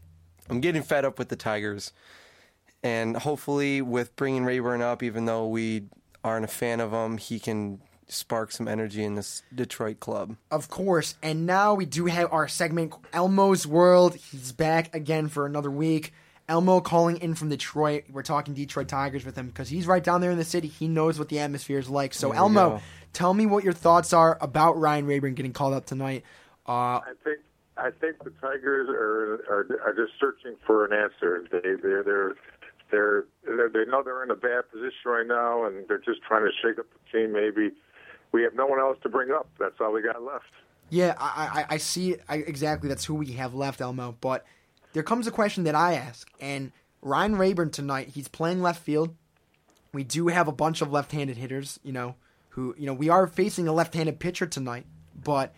I'm getting fed up with the Tigers. And hopefully with bringing Raburn up even though we aren't a fan of him, he can spark some energy in this Detroit club. Of course. And now we do have our segment, Elmo's World. He's back again for another week. Elmo calling in from Detroit. We're talking Detroit Tigers with him because he's right down there in the city. He knows what the atmosphere is like. So, Elmo, go. tell me what your thoughts are about Ryan Raburn getting called up tonight. Uh, I think I think the Tigers are are, are just searching for an answer. They they're they're they're they're they know they're in a bad position right now, and they're just trying to shake up the team. Maybe we have no one else to bring up. That's all we got left. Yeah, I, I, I see I, exactly. That's who we have left, Elmo. But there comes a question that I ask, and Ryan Raburn tonight. He's playing left field. We do have a bunch of left-handed hitters, you know, who you know we are facing a left-handed pitcher tonight. But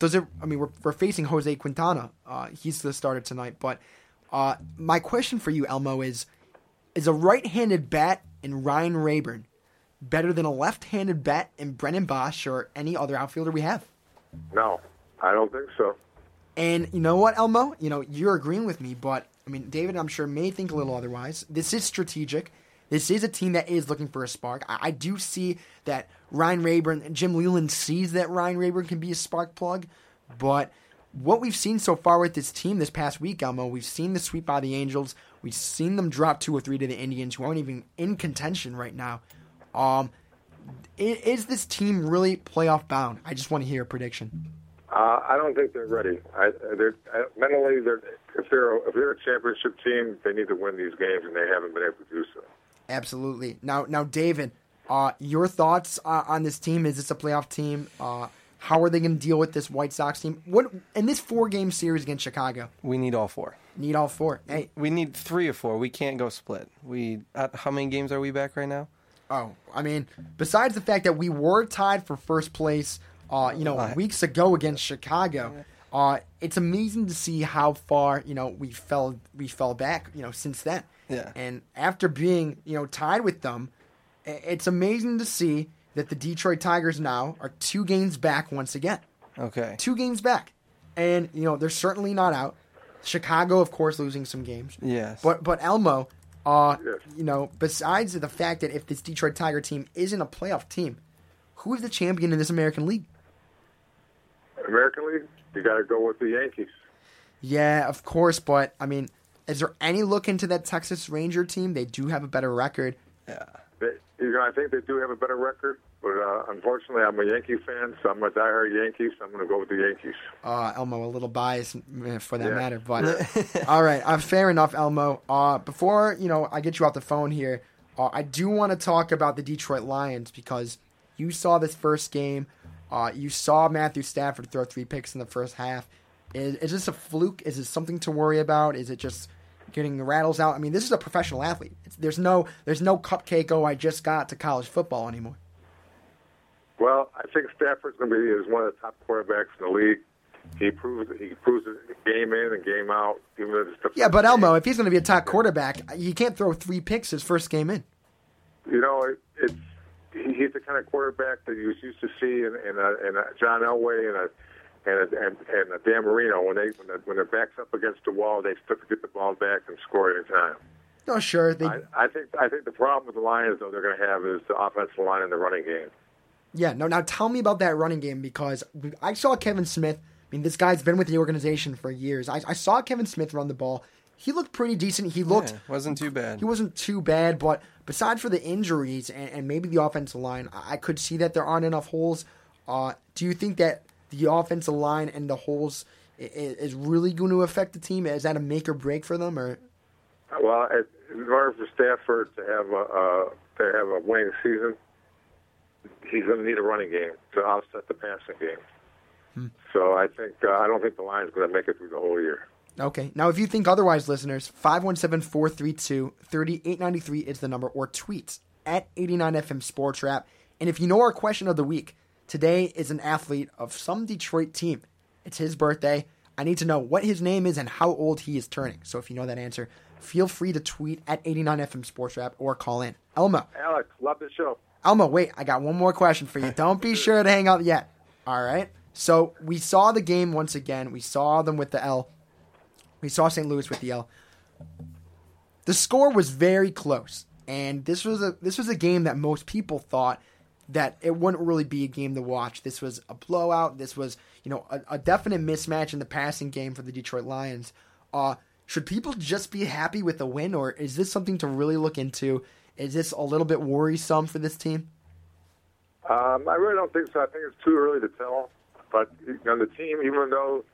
does it? I mean, we're we're facing Jose Quintana. Uh, he's the starter tonight. But uh, my question for you, Elmo, is: Is a right-handed bat in Ryan Raburn better than a left-handed bat in Brennan Boesch or any other outfielder we have? No, I don't think so. And you know what, Elmo? You know, you're agreeing with me, but I mean, David, I'm sure may think a little otherwise. This is strategic. This is a team that is looking for a spark. I, I do see that Ryan Raburn, Jim Leyland sees that Ryan Raburn can be a spark plug, but what we've seen so far with this team this past week, Elmo, we've seen the sweep by the Angels. We've seen them drop two or three to the Indians, who aren't even in contention right now. Um, is this team really playoff bound? I just want to hear a prediction. Uh, I don't think they're ready. I, they're uh, mentally, they're if they're if they're a championship team, they need to win these games, and they haven't been able to do so. Absolutely. Now, now, David, uh, your thoughts uh, on this team? Is this a playoff team? Uh, how are they going to deal with this White Sox team? What in this four game series against Chicago? We need all four. Need all four. Hey, we need three or four. We can't go split. We how many games are we back right now? Oh, I mean, besides the fact that we were tied for first place, uh, you know, Right. weeks ago against Chicago, uh, it's amazing to see how far you know we fell we fell back, you know, since then. Yeah. And after being you know tied with them, it's amazing to see that the Detroit Tigers now are two games back once again. Okay. Two games back, and you know they're certainly not out. Chicago, of course, losing some games. Yes. But but Elmo, uh, you know, besides the fact that if this Detroit Tiger team isn't a playoff team, who is the champion in this American League? American League, you got to go with the Yankees. Yeah, of course, but I mean, is there any look into that Texas Ranger team? They do have a better record. Yeah. They, you know, I think they do have a better record, but uh, unfortunately, I'm a Yankee fan, so I'm a diehard Yankee, so I'm going to go with the Yankees. Uh, Elmo, a little biased eh, for that Yeah. matter, but all right, uh, fair enough, Elmo. Uh, before you know, I get you off the phone here. Uh, I do want to talk about the Detroit Lions because you saw this first game. Uh, you saw Matthew Stafford throw three picks in the first half. Is, is this a fluke? Is it something to worry about? Is it just getting the rattles out? I mean, this is a professional athlete. It's, there's no there's no cupcake. Oh, I just got to college football anymore. Well, I think Stafford's going to be is one of the top quarterbacks in the league. He proves he proves it game in and game out. Even though it's the Yeah, but Elmo, if he's going to be a top quarterback, you can't throw three picks his first game in. you know, it, it's he's the kind of quarterback that you was used to see in, in, a, in a John Elway and a and a, and, and a Dan Marino when they when, the, when their backs up against the wall, they still get the ball back and score any time. No, sure. They, I, I think I think the problem with the Lions though they're going to have is the offensive line and the running game. Yeah, no. Now tell me about that running game because I saw Kevin Smith. I mean, this guy's been with the organization for years. I, I saw Kevin Smith run the ball. He looked pretty decent. He looked Yeah, wasn't too bad. he wasn't too bad, but besides for the injuries and, and maybe the offensive line, I, I could see that there aren't enough holes. Uh, do you think that the offensive line and the holes i- i- is really going to affect the team? Is that a make or break for them, or Well, it, in order for Stafford to have a uh, to have a winning season, he's going to need a running game to offset the passing game. Hmm. So I think uh, I don't think the Lions going to make it through the whole year. Okay. Now, if you think otherwise, listeners, 517 432 3893 is the number, or tweet at 89FM Sports Wrap. And if you know our question of the week, today is an athlete of some Detroit team. It's his birthday. I need to know what his name is and how old he is turning. So if you know that answer, feel free to tweet at 89FM Sports Wrap or call in. Elmo. Alex, love the show. Elmo, wait, I got one more question for you. Don't be sure to hang up yet. All right. So we saw the game once again. We saw them with the L. We saw St. Louis with the L. The score was very close, and this was a this was a game that most people thought that it wouldn't really be a game to watch. This was a blowout. This was you know a, a definite mismatch in the passing game for the Detroit Lions. Uh, should people just be happy with the win, or is this something to really look into? Is this a little bit worrisome for this team? Um, I really don't think so. I think it's too early to tell. But you know, the team, even though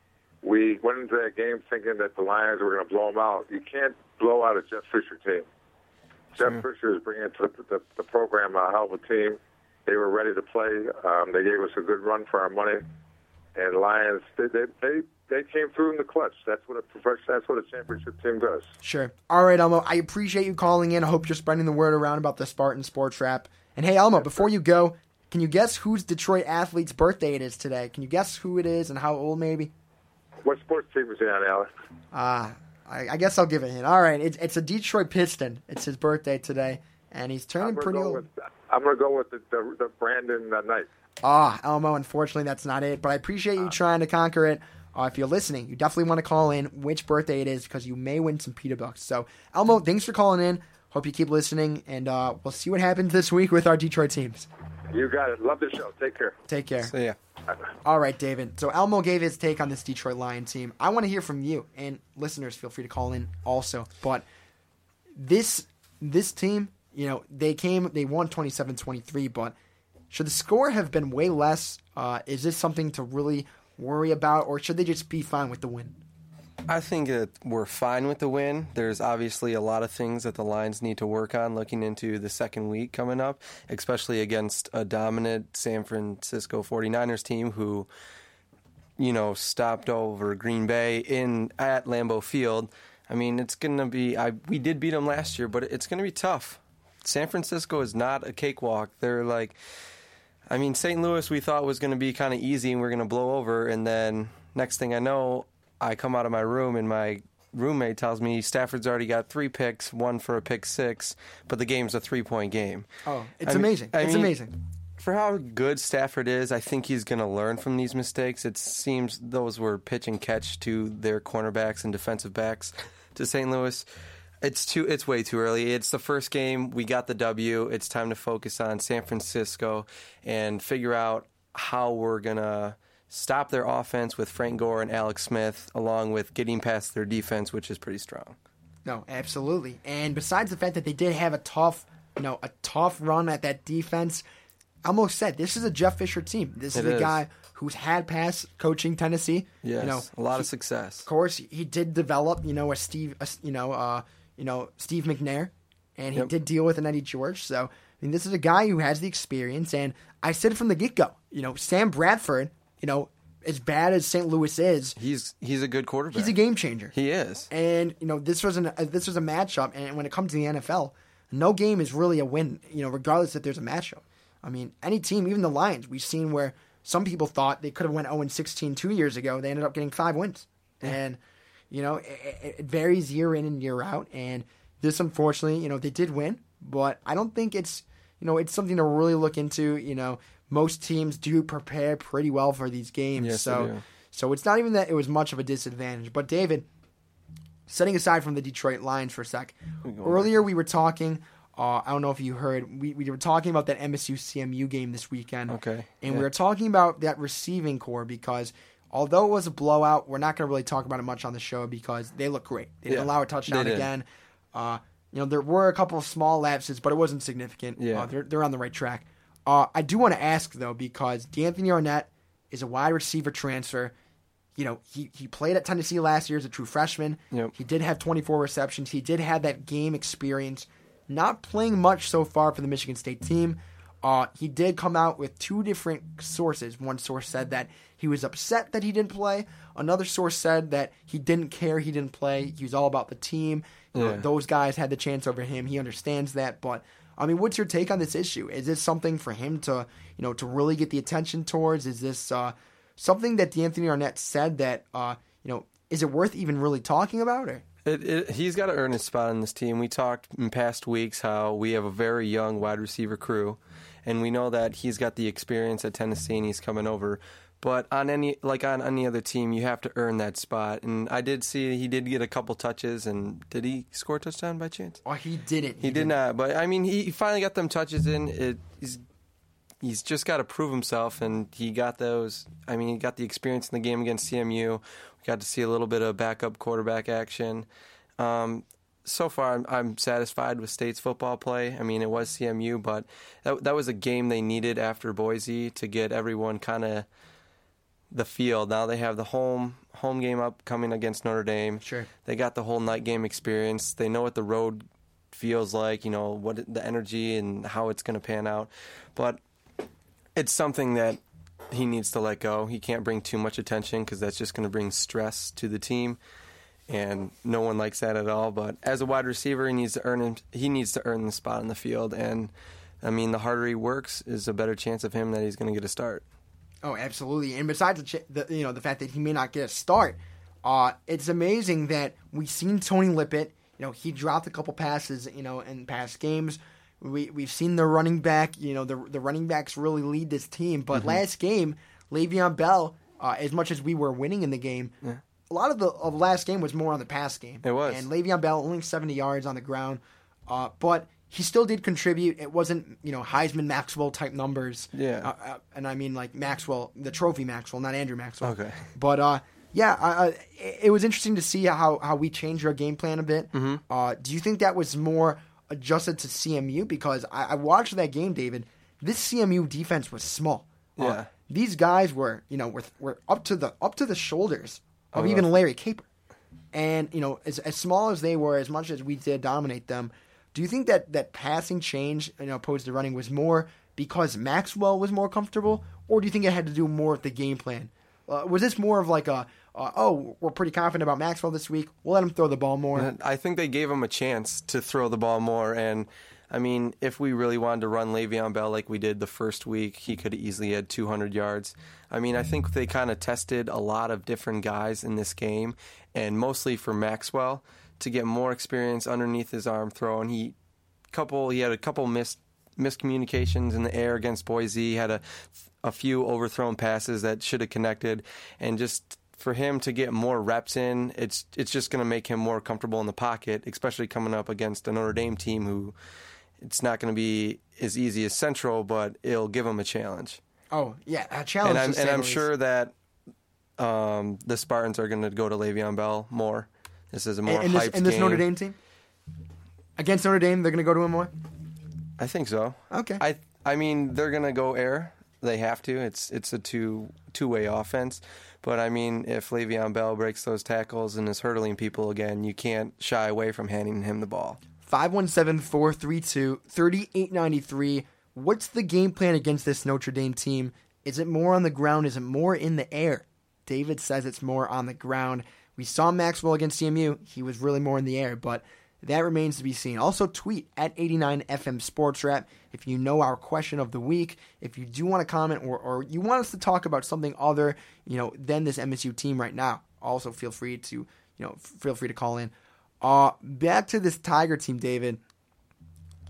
we went into that game thinking that the Lions were going to blow them out, you can't blow out a Jeff Fisher team. Jeff Fisher is bringing to the, the, the program a hell of a team. They were ready to play. Um, they gave us a good run for our money, and Lions they they they, they came through in the clutch. That's what a. That's what a championship team does. Sure. All right, Elmo. I appreciate you calling in. I hope you're spreading the word around about the Spartan Sports Wrap. And hey, Elmo, before you go, can you guess whose Detroit athlete's birthday it is today? Can you guess who it is and how old, maybe? What sports team is he on, Alex? Ah, I, I guess I'll give it a hint. All right, it's it's a Detroit Piston. It's his birthday today, and he's turning pretty old. with I'm gonna go with the the, the Brandon uh, Knight. Ah, Elmo, unfortunately, that's not it. But I appreciate you trying to conquer it. Uh, if you're listening, you definitely want to call in which birthday it is because you may win some pita bucks. So, Elmo, thanks for calling in. Hope you keep listening, and uh, we'll see what happens this week with our Detroit teams. You got it. Love the show. Take care. Take care. So yeah. All right, David. So Elmo gave his take on this Detroit Lion team. I want to hear from you and listeners. Feel free to call in also. But this this team, you know, they came, they won 27-23, but should the score have been way less? Uh, is this something to really worry about, or should they just be fine with the win? I think that we're fine with the win. There's obviously a lot of things that the Lions need to work on looking into the second week coming up, especially against a dominant San Francisco 49ers team who, you know, stopped over Green Bay in at Lambeau Field. I mean, it's going to be I we did beat them last year, but it's going to be tough. San Francisco is not a cakewalk. They're like I mean, St. Louis we thought was going to be kind of easy and we're going to blow over and then next thing I know, I come out of my room and my roommate tells me Stafford's already got three picks, one for a pick six, but the game's a three point game. Oh, it's I mean- amazing. I it's mean, amazing. For how good Stafford is, I think he's going to learn from these mistakes. It seems those were pitch and catch to their cornerbacks and defensive backs to St. Louis. It's too. It's way too early. It's the first game. We got the W. It's time to focus on San Francisco and figure out how we're gonna stop their offense with Frank Gore and Alex Smith, along with getting past their defense, which is pretty strong. No, absolutely. And besides the fact that they did have a tough, you know, a tough run at that defense, I almost said this is a Jeff Fisher team. This It is a is. guy who's had past coaching Tennessee. Yes, you know, a lot of success. Of course, he did develop, you know, a Steve, a, you know, uh, you know, Steve McNair, and he Yep. did deal with an Eddie George. So, I mean, this is a guy who has the experience, and I said from the get go, you know, Sam Bradford, you know, as bad as St. Louis is, He's he's a good quarterback. he's a game changer. He is. And you know, this was an uh, this was a matchup, and when it comes to the NFL, no game is really a win. You know, regardless if there's a matchup. I mean, any team, even the Lions, we've seen where some people thought they could have went 0 16 two years ago. They ended up getting five wins, and you know, it, it- varies year in and year out. And this, unfortunately, you know, they did win, but I don't think it's you know it's something to really look into. You know, most teams do prepare pretty well for these games, Yes, so. So it's not even that it was much of a disadvantage. But David, setting aside from the Detroit Lions for a sec, earlier we were talking. Uh, I don't know if you heard. We, we were talking about that MSU CMU game this weekend. Okay, And yeah. we were talking about that receiving corps because although it was a blowout, we're not going to really talk about it much on the show because they look great. They didn't Yeah, allow a touchdown did. again. Uh, you know, there were a couple of small lapses, but it wasn't significant. Yeah. Uh, they're, they're on the right track. Uh, I do want to ask, though, because D'Anthony Arnett is a wide receiver transfer. You know, he, he played at Tennessee last year as a true freshman. Yep. He did have 24 receptions. He did have that game experience. Not playing much so far for the Michigan State team. Uh, he did come out with two different sources. One source said that he was upset that he didn't play. Another source said that he didn't care he didn't play. He was all about the team. Yeah. those guys had the chance over him. He understands that. But I mean, what's your take on this issue? Is this something for him to, you know, to really get the attention towards? Is this uh, something that D'Anthony Arnett said that, uh, you know, is it worth even really talking about? Or It, it, he's got to earn his spot on this team. We talked in past weeks how we have a very young wide receiver crew, and we know that he's got the experience at Tennessee and he's coming over. But on any like on any other team, you have to earn that spot. And I did see he did get a couple touches. And did he score a touchdown by chance? Oh, he didn't. He, did not. But I mean, he, he finally got them touches in. It, he's he's just got to prove himself, and he got those. I mean, he got the experience in the game against CMU. We got to see a little bit of backup quarterback action. Um, so far, I'm, I'm satisfied with State's football play. I mean, it was CMU, but that that was a game they needed after Boise to get everyone kind of the field. Now they have the home home game upcoming against Notre Dame. Sure. They got the whole night game experience. They know what the road feels like, you know, what the energy and how it's going to pan out. But it's something that he needs to let go. He can't bring too much attention because that's just going to bring stress to the team, and no one likes that at all. But as a wide receiver, he needs to earn him, he needs to earn the spot in the field, and I mean, the harder he works, is a better chance of him that he's going to get a start. Oh, absolutely. And besides the, ch- the you know the fact that he may not get a start, uh, it's amazing that we've seen Tony Lippett. You know, he dropped a couple passes. You know, in past games. We we've seen the running back. You know, the the running backs really lead this team. But Mm-hmm. last game, Le'Veon Bell, uh, as much as we were winning in the game, a lot of the of last game was more on the pass game. It was. And Le'Veon Bell only seventy yards on the ground, uh, but he still did contribute. It wasn't you know Heisman Maxwell type numbers. Yeah. Uh, uh, and I mean like Maxwell, the trophy Maxwell, not Andrew Maxwell. Okay. But uh, yeah, it it was interesting to see how, how we changed our game plan a bit. Mm-hmm. Uh, do you think that was more adjusted to CMU? Because I, I watched that game, David. This CMU defense was small. Uh, Yeah. these guys were you know were, were up to the up to the shoulders of Oh, even. Larry Caper. And you know, as as small as they were, as much as we did dominate them, do you think that that passing change, you know, opposed to running, was more because Maxwell was more comfortable, or do you think it had to do more with the game plan? Uh, was this more of like a, uh, oh, we're pretty confident about Maxwell this week, we'll let him throw the ball more? I think they gave him a chance to throw the ball more. And I mean, if we really wanted to run Le'Veon Bell like we did the first week, he could easily had 200 yards. I mean, I think they kind of tested a lot of different guys in this game, and mostly for Maxwell to get more experience underneath his arm throw. And he couple he had a couple missed miscommunications in the air against Boise. He had a a few overthrown passes that should have connected, and just for him to get more reps in, it's it's just going to make him more comfortable in the pocket, especially coming up against a Notre Dame team who it's not going to be as easy as Central, but it'll give him a challenge. Oh yeah, a challenge. and I'm and I'm sure that um, the Spartans are going to go to Le'Veon Bell more. This is a more and, and this, and this game. Notre Dame team against Notre Dame, they're going to go to him more. I think so. Okay. I I mean they're gonna go air. They have to. It's it's a two two way offense. But I mean, if Le'Veon Bell breaks those tackles and is hurdling people again, you can't shy away from handing him the ball. 517-432-3893. What's the game plan against this Notre Dame team? Is it more on the ground? Is it more in the air? David says it's more on the ground. We saw Maxwell against CMU. He was really more in the air, but that remains to be seen. Also, tweet at 89FM Sports Wrap if you know our question of the week. If you do want to comment or, or you want us to talk about something other, you know, than this MSU team right now, also feel free to, you know, feel free to call in. Uh, back to this Tiger team, David.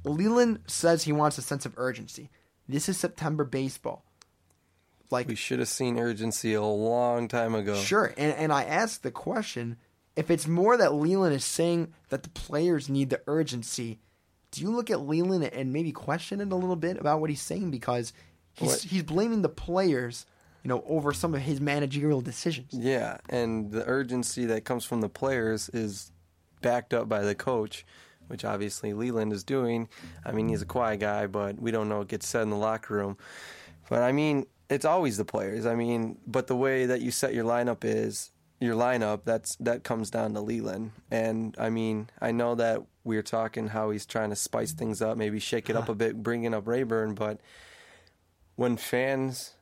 Leyland says he wants a sense of urgency. This is September baseball. Like we should have seen urgency a long time ago. Sure, and and I asked the question if it's more that Leyland is saying that the players need the urgency. Do you look at Leyland and maybe question it a little bit about what he's saying because he's What? he's blaming the players, you know, over some of his managerial decisions. Yeah, and the urgency that comes from the players is backed up by the coach, which obviously Leyland is doing. I mean, he's a quiet guy, but we don't know what gets said in the locker room. But I mean, it's always the players. I mean, but the way that you set your lineup is your lineup. That's that comes down to Leyland. And I mean, I know that we are talking how he's trying to spice things up, maybe shake it up a bit, bringing up Raburn, but when fans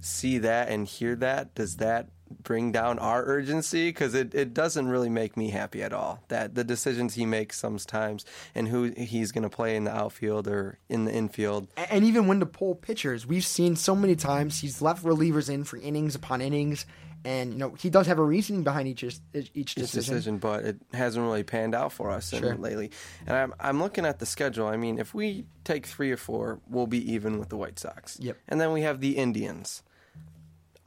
see that and hear that, does that bring down our urgency? Because it, it doesn't really make me happy at all. That the decisions he makes sometimes and who he's going to play in the outfield or in the infield. And even when to pull pitchers, we've seen so many times he's left relievers in for innings upon innings, and you know he does have a reasoning behind each each Each decision. decision, but it hasn't really panned out for us Sure. lately. And I'm I'm looking at the schedule. I mean, if we take three or four, we'll be even with the White Sox. Yep. And then we have the Indians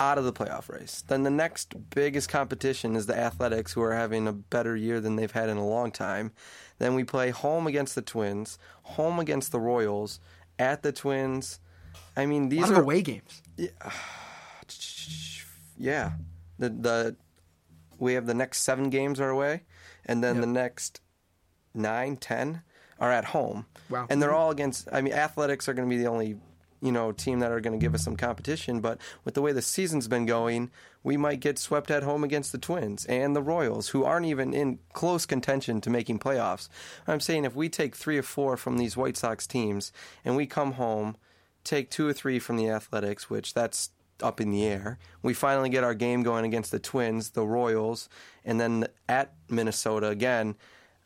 out of the playoff race. Then the next biggest competition is the Athletics, who are having a better year than they've had in a long time. Then we play home against the Twins, home against the Royals, at the Twins. I mean, these are away games. yeah. The the we have the next seven games are away, and then the next nine, ten are at home. Wow. And they're mm-hmm. all against. I mean, athletics are going to be the only you know team that are going to give us some competition. But with the way the season's been going, we might get swept at home against the Twins and the Royals, who aren't even in close contention to making playoffs. I'm saying if we take three or four from these White Sox teams and we come home, take two or three from the Athletics, which that's up in the air. We finally get our game going against the Twins, the Royals, and then at Minnesota again.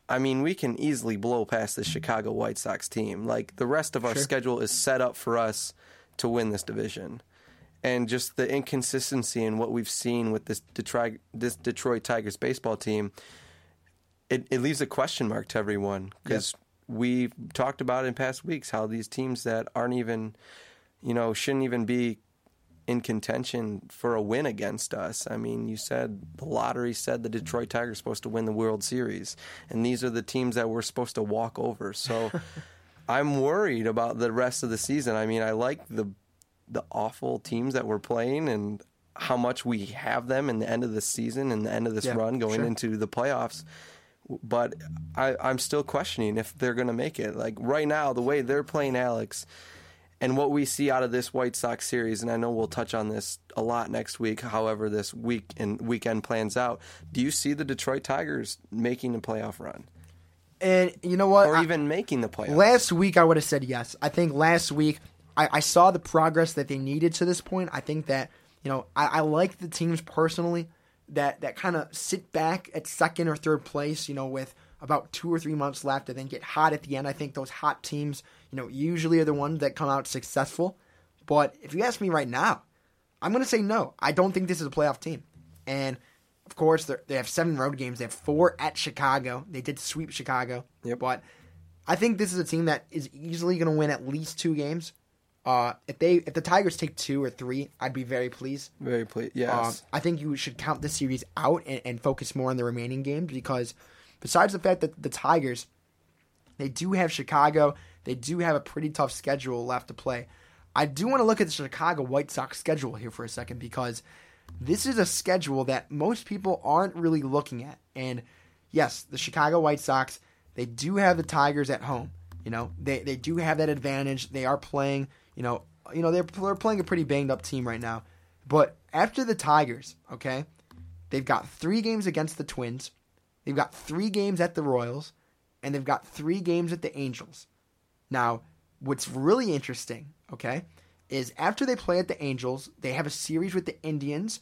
I mean, we can easily blow past the Chicago White Sox team. Like the rest of our Sure. schedule is set up for us to win this division. And just the inconsistency in what we've seen with this Detroit, this Detroit Tigers baseball team, it, it leaves a question mark to everyone because we've talked about in past weeks how these teams that aren't even, you know, shouldn't even be in contention for a win against us. I mean, you said the lottery said the Detroit Tigers are supposed to win the World Series, and these are the teams that we're supposed to walk over. So I'm worried about the rest of the season. I mean, I like the the awful teams that we're playing and how much we have them in the end of the season and the end of this Yeah, run going sure. into the playoffs. But I, I'm still questioning if they're going to make it. Like right now, the way they're playing Alex, and what we see out of this White Sox series, and I know we'll touch on this a lot next week. However, this week and weekend plans out, do you see the Detroit Tigers making a playoff run, And you know what? or I- even making the playoffs? Last week, I would have said yes. I think last week, I, I saw the progress that they needed to this point. I think that, you know, I, I like the teams personally that, that kind of sit back at second or third place, you know, with about two or three months left and then get hot at the end. I think those hot teams, you know, usually are the ones that come out successful. But if you ask me right now, I'm going to say no. I don't think this is a playoff team. And of course, they're- have seven road games. They have four at Chicago. They did sweep Chicago. But I think this is a team that is easily going to win at least two games. Uh, if they if the Tigers take two or three, I'd be very pleased. Very pleased. Yes. Um, I think you should count the series out and, and focus more on the remaining games because besides the fact that the Tigers, they do have Chicago, they do have a pretty tough schedule left to play. I do want to look at the Chicago White Sox schedule here for a second because this is a schedule that most people aren't really looking at. And yes, the Chicago White Sox, they do have the Tigers at home. You know, they they do have that advantage. They are playing, you know, you know, they're they're playing a pretty banged up team right now. But after the Tigers, okay, they've got three games against the Twins, they've got three games at the Royals, and they've got three games at the Angels. Now, what's really interesting, okay, is after they play at the Angels, they have a series with the Indians,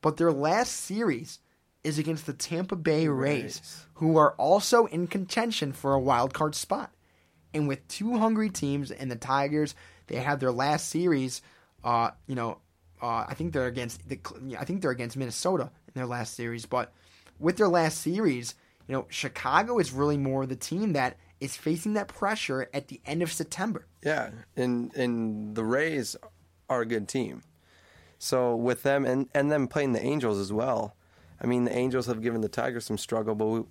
but their last series is against the Tampa Bay Rays, who are also in contention for a wild card spot. And with two hungry teams and the Tigers, they have their last series. Uh, you know, uh, I think they're against the. I think they're against Minnesota in their last series. But with their last series, you know, Chicago is really more the team that is facing that pressure at the end of September. Yeah, and and the Rays are a good team. So with them and and them playing the Angels as well. I mean, the Angels have given the Tigers some struggle, but we,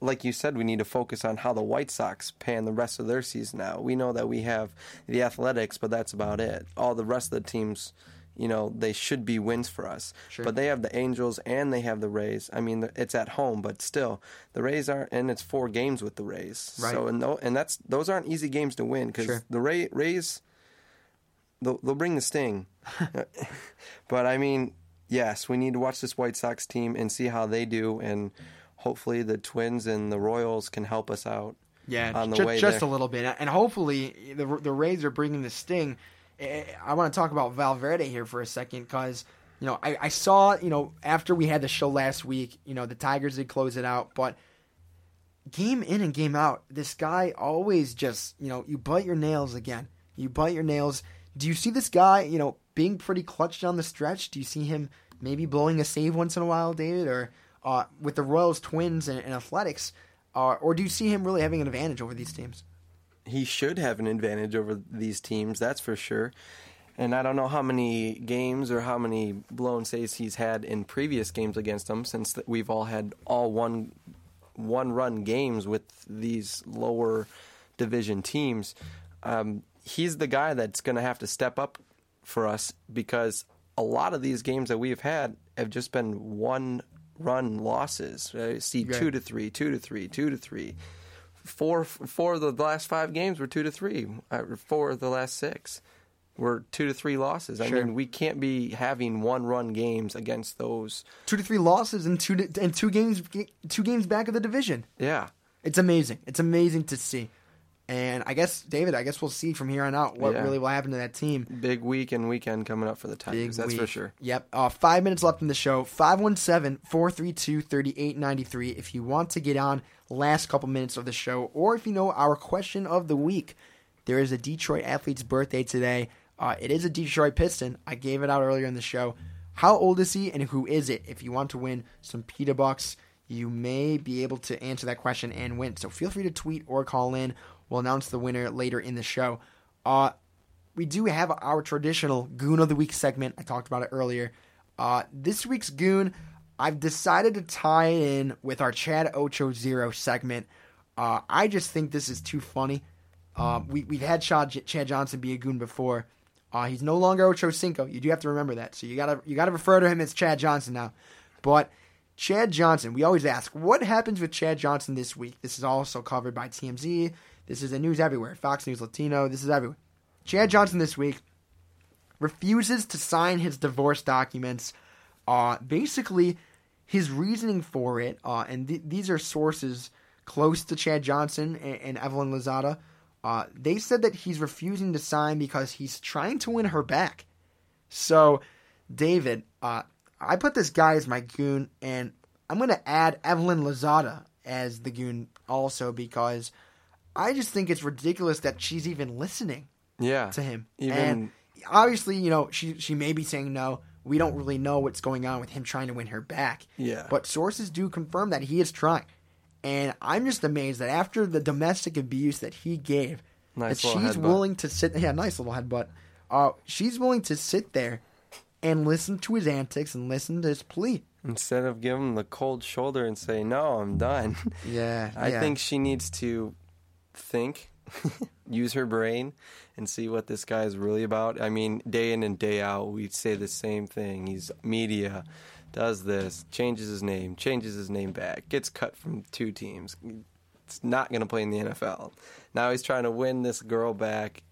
like you said, we need to focus on how the White Sox pan the rest of their season out. We know that we have the Athletics, but that's about it. All the rest of the teams, you know, they should be wins for us. Sure. But they have the Angels and they have the Rays. I mean, it's at home, but still, the Rays aren't, and it's four games with the Rays. Right. So and tho- and that's those aren't easy games to win because Sure. the Ray, Rays they'll, they'll bring the sting. but I mean, yes, we need to watch this White Sox team and see how they do, and hopefully the Twins and the Royals can help us out. Yeah, on the just, way just there. a little bit, and hopefully the the Rays are bringing the sting. I want to talk about Valverde here for a second because you know I, I saw you know after we had the show last week, you know the Tigers did close it out, but game in and game out, this guy always just you know you bite your nails again. You bite your nails. Do you see this guy you know being pretty clutch down the stretch? Do you see him maybe blowing a save once in a while, David, or uh, with the Royals, Twins, and, and Athletics? Uh, or do you see him really having an advantage over these teams? He should have an advantage over these teams, that's for sure. And I don't know how many games or how many blown saves he's had in previous games against them, since we've all had all one one run games with these lower division teams. Um, he's the guy that's going to have to step up for us because a lot of these games that we've had have just been one run losses. I see Right. two to three, two to three, two to three. Four four of the last five games were two to three. Uh, Four of the last six were two to three losses. I Sure. mean, we can't be having one run games against those. Two to three losses and two to, and two games two games back of the division. Yeah. It's amazing. It's amazing to see. And I guess David, I guess we'll see from here on out what Yeah. really will happen to that team. Big week and weekend coming up for the Tigers. that's for sure. Yep. Uh, five minutes left in the show. 517 432 3893. If you want to get on last couple minutes of the show, or if you know our question of the week, there is a Detroit athlete's birthday today. Uh, it is a Detroit Piston. I gave it out earlier in the show. How old is he and who is it? If you want to win some Pita Bucks, you may be able to answer that question and win. So feel free to tweet or call in. We'll announce the winner later in the show. Uh, we do have our traditional Goon of the Week segment. I talked about it earlier. Uh, this week's Goon, I've decided to tie in with our Chad Ocho Zero segment. Uh, I just think this is too funny. Uh, we, we've had Chad, Chad Johnson be a Goon before. Uh, he's no longer Ocho Cinco. You do have to remember that. So you gotta you gotta refer to him as Chad Johnson now. But Chad Johnson, we always ask, what happens with Chad Johnson this week? This is also covered by TMZ. This is in news everywhere. Fox News Latino. This is everywhere. Chad Johnson this week refuses to sign his divorce documents. Uh, basically, his reasoning for it, uh, and th- these are sources close to Chad Johnson and, and Evelyn Lozada. Uh, they said that he's refusing to sign because he's trying to win her back. So, David, uh, I put this guy as my goon, and I'm going to add Evelyn Lozada as the goon also because I just think it's ridiculous that she's even listening Yeah. to him. Even And obviously, you know, she she may be saying no. We don't really know what's going on with him trying to win her back. Yeah. But sources do confirm that he is trying. And I'm just amazed that after the domestic abuse that he gave, Nice that she's headbutt. willing to sit. Yeah, nice little headbutt. Uh, she's willing to sit there and listen to his antics and listen to his plea. instead of giving him the cold shoulder and say, "No, I'm done." Yeah, I yeah. think she needs to think, use her brain, and see what this guy is really about. I mean, day in and day out, we say the same thing. He's media, does this, changes his name, changes his name back, gets cut from two teams. It's not going to play in the NFL. Now he's trying to win this girl back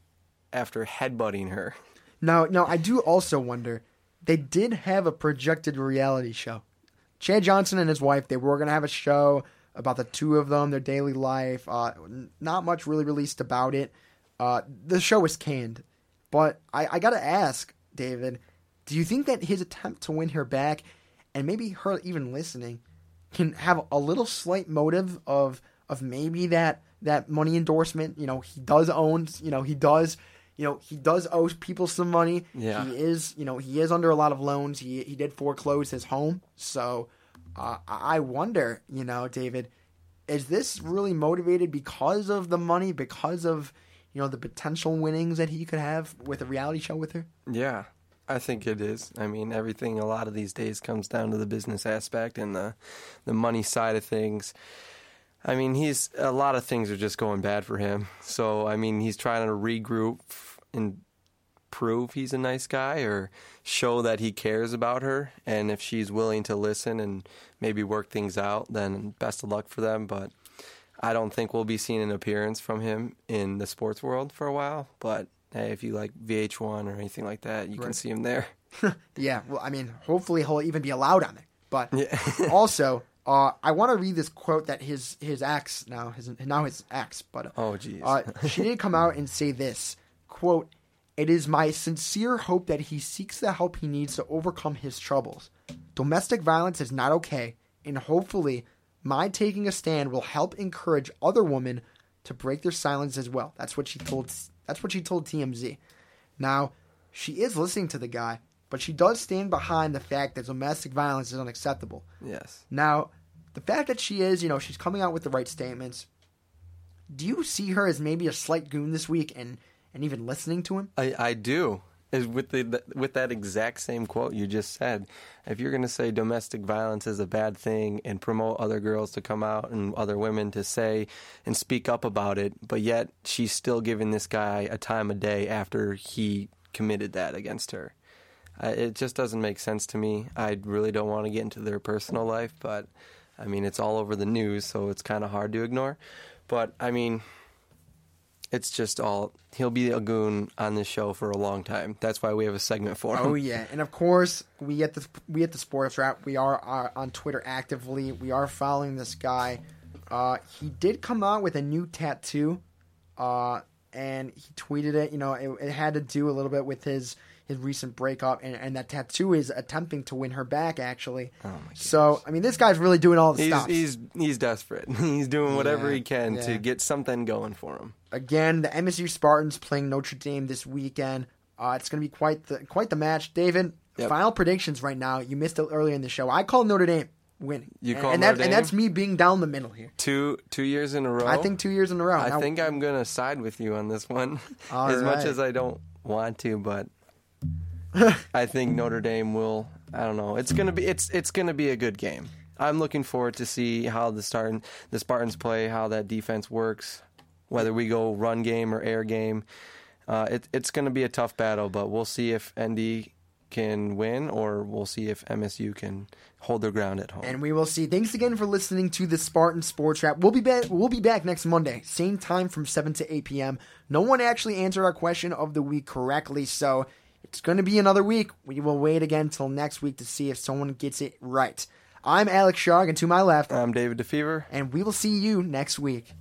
after headbutting her. Now, now I do also wonder. They did have a projected reality show. Chad Johnson and his wife. They were going to have a show about the two of them, their daily life. Uh, not much really released about it. Uh, the show was canned. But I, I got to ask, David, do you think that his attempt to win her back, and maybe her even listening, can have a little slight motive of of maybe that that money endorsement? You know, he does own. You know, he does. You know, he does owe people some money. Yeah. He is. You know, he is under a lot of loans. He he did foreclose his home. So, uh, I wonder. You know, David, is this really motivated because of the money? Because of you know the potential winnings that he could have with a reality show with her? Yeah, I think it is. I mean, everything a lot of these days comes down to the business aspect and the the money side of things. I mean, he's a lot of things are just going bad for him. So, I mean, he's trying to regroup and prove he's a nice guy or show that he cares about her and if she's willing to listen and maybe work things out, then best of luck for them, but I don't think we'll be seeing an appearance from him in the sports world for a while, but hey, if you like VH1 or anything like that, you can see him there. Yeah, well, I mean, hopefully he'll even be allowed on there. But Yeah. also, uh, I want to read this quote that his his ex now his now his ex, but Oh, jeez. uh, she did come out and say this quote: "It is my sincere hope that he seeks the help he needs to overcome his troubles. Domestic violence is not okay, and hopefully, my taking a stand will help encourage other women to break their silence as well." That's what she told. That's what she told TMZ. Now, she is listening to the guy, but she does stand behind the fact that domestic violence is unacceptable. Yes. Now, the fact that she is, you know, she's coming out with the right statements. Do you see her as maybe a slight goon this week and and even listening to him? I, I do. Is with the with that exact same quote you just said. If you're going to say domestic violence is a bad thing and promote other girls to come out and other women to say and speak up about it, but yet she's still giving this guy a time of day after he committed that against her. I, it just doesn't make sense to me. I really don't want to get into their personal life, but I mean it's all over the news, so it's kind of hard to ignore. But I mean, it's just all he'll be a goon on this show for a long time. That's why we have a segment for him. Oh yeah, and of course we at the we at the Sports Wrap we are uh, on Twitter actively. We are following this guy. Uh, he did come out with a new tattoo. uh, and he tweeted it. You know, it, it had to do a little bit with his his recent breakup, and, and that tattoo is attempting to win her back. Actually, Oh so I mean, this guy's really doing all the stops. he's he's desperate. He's doing whatever Yeah, he can yeah. to get something going for him. Again, the MSU Spartans playing Notre Dame this weekend. Uh, it's going to be quite the quite the match. David, Yep. final predictions right now. You missed it earlier in the show. I call Notre Dame winning. You and, call and, Notre that, and that's me being down the middle here. Two two years in a row. I think two years in a row. I Now- think I'm gonna side with you on this one, as much as I don't want to, but I think Notre Dame will. I don't know. It's gonna be it's it's gonna be a good game. I'm looking forward to see how the Spartan the Spartans play, how that defense works, whether we go run game or air game. Uh, it, it's going to be a tough battle, but we'll see if ND can win, or we'll see if MSU can hold their ground at home. And we will see. Thanks again for listening to the Spartan Sports Wrap. We'll be back. We'll be back next Monday, same time from seven to eight p.m. No one actually answered our question of the week correctly, so it's going to be another week. We will wait again till next week to see if someone gets it right. I'm Alex Shog, and to my left, I'm David DeFever, and we will see you next week.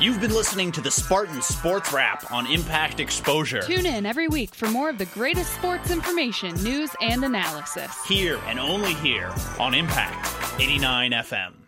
You've been listening to the Spartan Sports Wrap on Impact Exposure. Tune in every week for more of the greatest sports information, news, and analysis. Here and only here on Impact 89 FM.